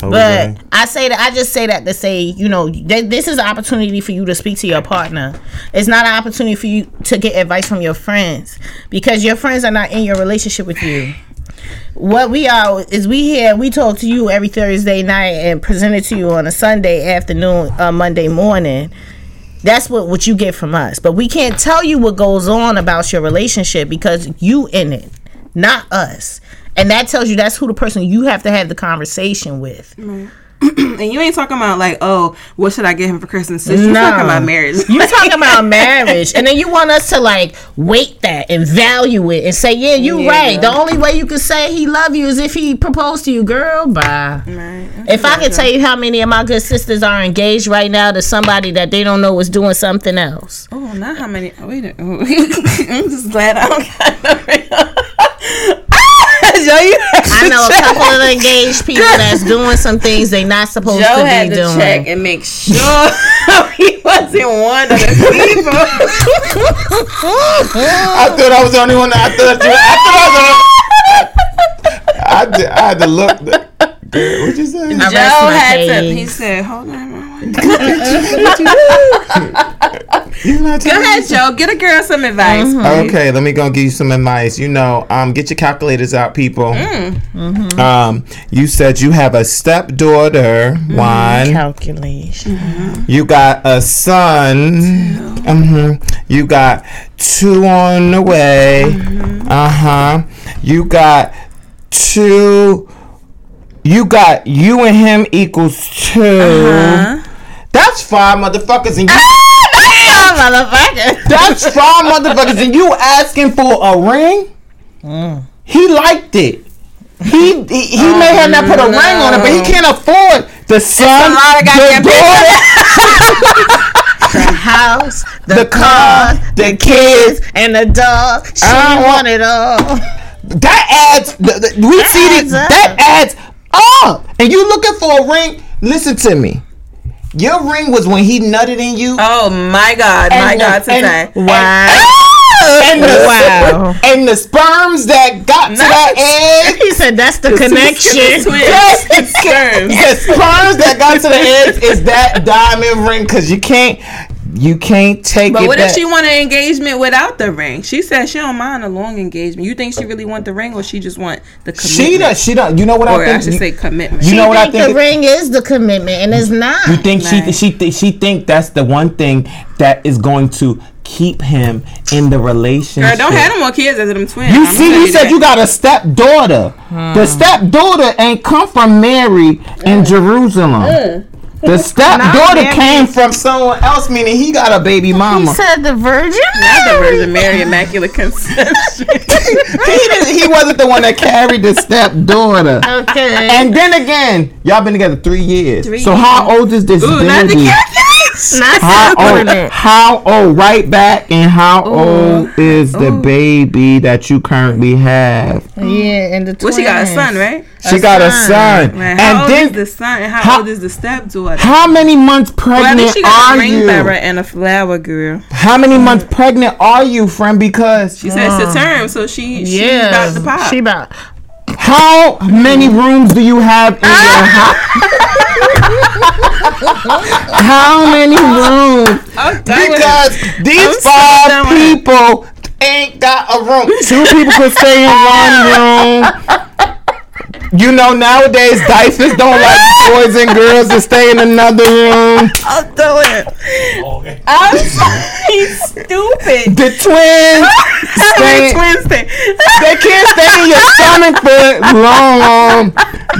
Jose? But I say that I just say that to say, you know, th- this is an opportunity for you to speak to your partner. It's not an opportunity for you to get advice from your friends because your friends are not in your relationship with you. What we are is we here. We talk to you every Thursday night and present it to you on a Sunday afternoon, uh, Monday morning. That's what what you get from us. But we can't tell you what goes on about your relationship because you in it, not us. And that tells you that's who the person you have to have the conversation with. And you ain't talking about like, oh, what should I get him for Christmas? Sis, you No. talking about marriage. You talking about marriage, and then you want us to like weight that and value it and say, yeah, you Yeah. right. The only way you can say he love you is if he proposed to you, girl. Bye. Right. If I could tell you how many of my good sisters are engaged right now to somebody that they don't know is doing something else. Oh, not how many. Wait, a- I'm just glad I don't got no. Joe, you had I to know a couple of engaged people that's doing some things they not supposed Joe to had be to doing. check and make sure he wasn't one of the people. I thought I was the only one. I thought you. I thought I was. The, I, did, I had to look. Girl, what you say? I Joe rest my had to. He said, "Hold on." You not Go ahead, Joe. Get a girl some advice. Mm-hmm. Okay, let me go give you some advice. You know, um, get your calculators out, people. Mm-hmm. Um, you said you have a stepdaughter, Mm-hmm. one. Calculation. You got a son. hmm You got two on the way. Mm-hmm. Uh huh. You got two. You got you and him equals 2 Uh-huh. That's five motherfuckers, and you. motherfucker. That's five motherfuckers, and you asking for a ring? Mm. He liked it. He he, he may have not put a ring on it, but he can't afford the son, lot of the goddamn daughter, The house, the, the car, car, the kids. and the dog. She I want- want it all. That adds. The, the, we see adds that. up. That adds up. And you looking for a ring? Listen to me. Your ring was when he nutted in you. Oh my God, my And God, the- and- Wow. And the, Wow. and the sperms that got to that egg. He said that's the connection. Yes, the sperms that got to the egg is that diamond ring because you can't you can't take But it what if she want an engagement without the ring? She said she don't mind a long engagement. You think she really want the ring, or she just want the commitment? she does she does you know what or I I, think should you, say commitment. you She know what I think think the ring is the commitment, and it's not. you think she Right. she thi- she think that's the one thing that is going to keep him in the relationship Girl, don't have no more kids as them twins. You I'ma see, tell you said that. you got a stepdaughter. The hmm. stepdaughter ain't come from Mary in Jerusalem. The stepdaughter came from someone else, meaning he got a baby mama. he mama. said the Virgin. Not the Virgin Mary, Immaculate Conception. he, didn't, he wasn't the one that carried the stepdaughter. Okay. And then again, y'all been together three years. Three so how old is this Ooh, not the baby? Calculates. not How old? How old? Right back, and how old is the baby that you currently have? Yeah, and the twins. Well, she got a son, right? She got a son. son, Right. How and old then is the son, and how, how- old is the stepdaughter? How many months well, I pregnant think she got are a ring you? bearer and a flower girl. How many months pregnant are you, friend? Because She said it's a uh-huh. term, so she she Yeah, about to pop. she about. How many rooms do you have in your ah! house? how many rooms? I'm done with it. Because these I'm five done people ain't got a room. Two people could stay in one room. You know, nowadays diapers don't like boys and girls to stay in another room. I'll do it. I'm he's stupid. The twins How many stay. twins thing? They can't stay in your stomach for long.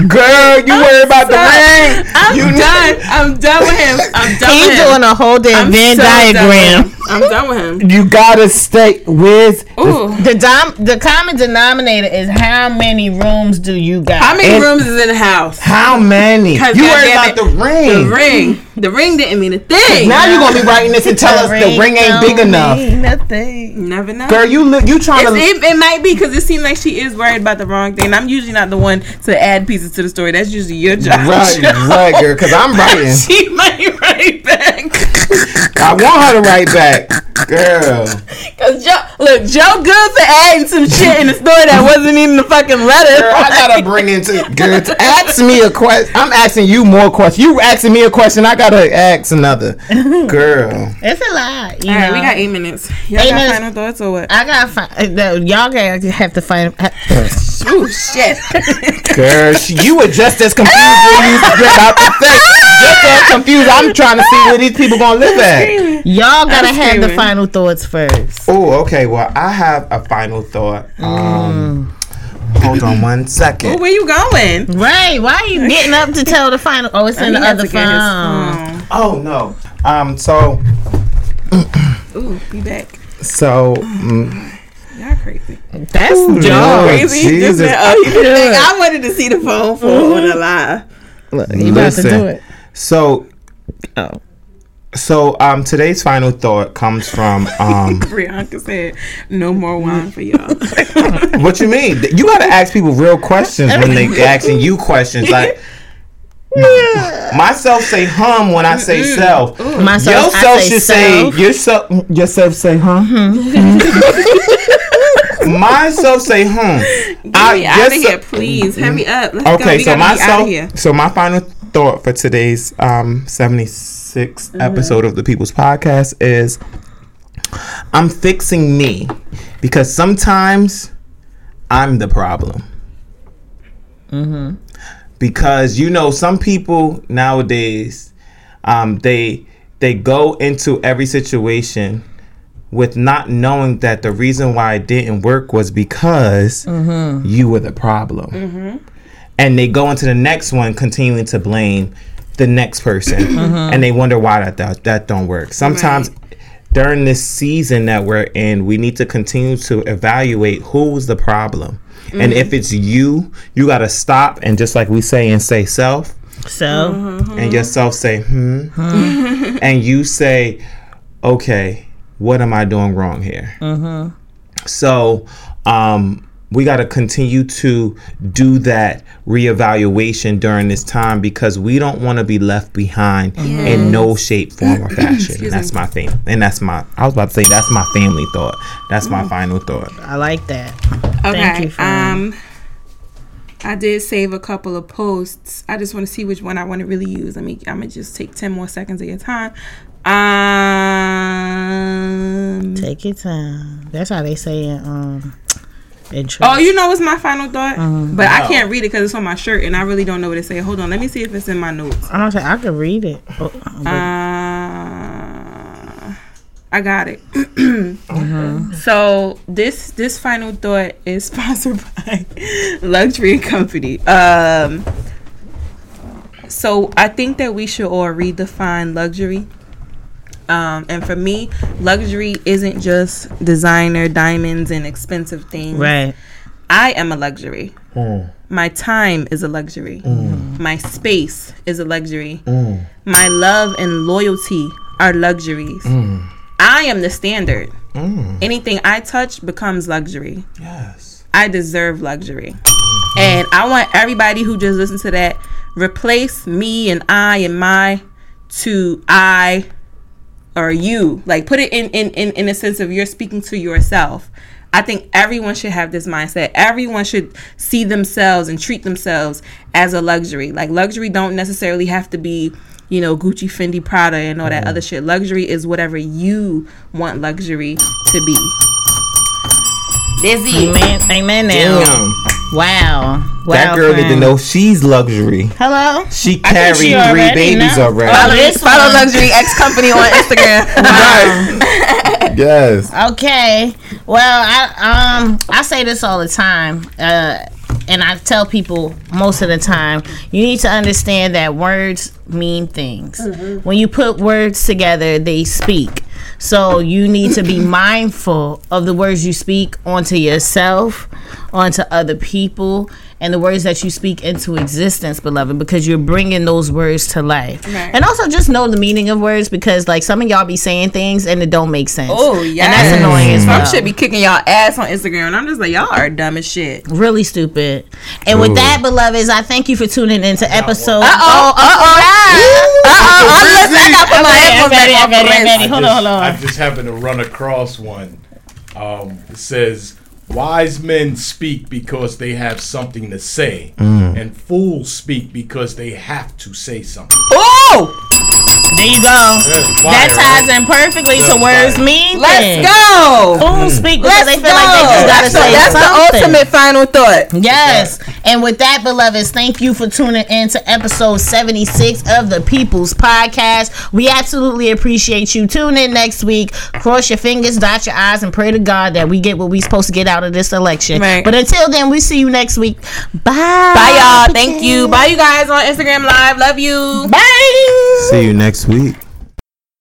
Girl, you worry about the ring. I'm You done. I'm done with him. I'm done He's with him. doing a whole damn I'm Venn so diagram. him. I'm done with him. You gotta stay with. Ooh. The dom- the common denominator is how many rooms do you got? How many And- rooms is in the house? How many? You 'Cause worry goddamn about the ring. The ring. The ring didn't mean a thing. Now you're gonna be writing this and tell us the ring ain't big don't enough. Nothing. Never know. Girl, you look. You trying It's, to. it, it might be because it seems like she is worried about the wrong thing. I'm usually not the one to add pieces to the story. That's usually your job. Right, right, girl. Cause I'm writing. she might write back. I want her to write back, girl. Cause Joe, look, Joe Goods for adding some shit in the story that wasn't even the fucking letter. Girl, I gotta bring into girl. to Ask me a question. I'm asking you more questions. You asking me a question. I gotta ask another. Girl, It's a lot. You All right, know? we got eight minutes. Y'all Eight got minutes. final thoughts or what? I gotta find. Uh, y'all gotta have to find. Ooh, shit. girl, she, you were just as confused when you was about to say. Just as confused. I'm trying to see where these people gonna live at. Y'all gotta I'm have the screaming. Final thoughts first. Oh, okay. Well, I have a final thought. Um, hold on one second. Ooh, where you going? Right? Why are you getting up to tell the final? Oh, it's in the other to phone. Oh no. Um. So. phone. Ooh, be back. So. mm, Y'all crazy. That's Lord Joe. Crazy. Jesus. Just, oh, you I wanted to see the phone for on a lie. You about to do it? So. Oh. So um today's final thought comes from um Brianka said, "No more wine for y'all." what you mean you gotta ask people real questions when they asking you questions like myself say hum when I say self Myself, yourself I say should self. say yourself yourself say hum myself say hum Get me out of yourself- here, please. Hurry up. Let's go. Okay, We so gotta out myself, of here. so my final thought for today's um 76th Mm-hmm. episode of the People's Podcast is I'm fixing me because sometimes I'm the problem. Mm-hmm. Because you know, some people nowadays, um, they they go into every situation with not knowing that the reason why it didn't work was because Mm-hmm. you were the problem. And they go into the next one continuing to blame the next person Mm-hmm. and they wonder why that that, that don't work. Sometimes during this season that we're in, we need to continue to evaluate who's the problem. And if Mm-hmm. it's you, you got to stop and just like we say and say self So Mm-hmm. and yourself say hmm, and you say okay what am i doing wrong here so um we got to continue to do that reevaluation during this time because we don't want to be left behind in no shape form or fashion and that's my thing and that's my i was about to say that's my family thought that's my final thought I like that. Okay. Thank you, friend. um, I did save a couple of posts. I just want to see which one I want to really use. Let me. I'm gonna just take ten more seconds of your time. Um. Take your time. That's how they say it. Um, in church. Oh, you know what's my final thought? But I can't read it because it's on my shirt, and I really don't know what it say. Hold on, let me see if it's in my notes. I don't say I can read it. Oh, Uh, I got it. So this this final thought is sponsored by Luxury Company. Um, so I think that we should all redefine luxury. Um, and for me, luxury isn't just designer diamonds and expensive things. right. I am a luxury. Mm. My time is a luxury. Mm. My space is a luxury. Mm. My love and loyalty are luxuries. I am the standard. Anything I touch becomes luxury. yes I deserve luxury. And I want everybody who just listened to that replace me and I and my to I or you. Like put it in in in, in a sense of you're speaking to yourself. I think everyone should have this mindset. Everyone should see themselves and treat themselves as a luxury. Like luxury don't necessarily have to be, you know, Gucci, Fendi, Prada, and all that mm-hmm. other shit. Luxury is whatever you want luxury to be. Busy. Amen. Amen. Now. damn Wow. Wow. that girl need to friend. know she's luxury Hello. she carried she three babies know. already Follow, this follow. Luxury X Company on Instagram. right. yes Okay. Well, I um I say this all the time. Uh and I tell people most of the time, you need to understand that words mean things. When you put words together, they speak. So you need to be mindful of the words you speak onto yourself, onto other people, and the words that you speak into existence, beloved, because you're bringing those words to life. Right. And also just know the meaning of words because, like, some of y'all be saying things and it don't make sense. Oh, yeah. And that's annoying as well. Some should be kicking y'all ass on Instagram, and I'm just like, y'all are dumb as shit. really stupid. And with that, beloveds, I thank you for tuning into episode. Uh oh, uh oh, uh I'm listening. I got put my headphones back on okay, for okay, Hold on, hold on. I just happened to run across one. Um, it says, "Wise men speak because they have something to say, and fools speak because they have to say something." Ooh, There you go. Fire, That ties right? in perfectly to That's words fire. mean let's go. Fools speak because Let's they go. feel like they just gotta that's the, say that's something. the ultimate final thought. Yes. And with that, beloveds, thank you for tuning in to episode 76 of the People's Podcast. We absolutely appreciate you. Tune in next week. Cross your fingers, dot your eyes, and pray to God that we get what we're supposed to get out of this election. Right. But until then, we see you next week. Bye. Bye, y'all. Thank you. Bye, you guys on Instagram Live. Love you. Bye. See you next week.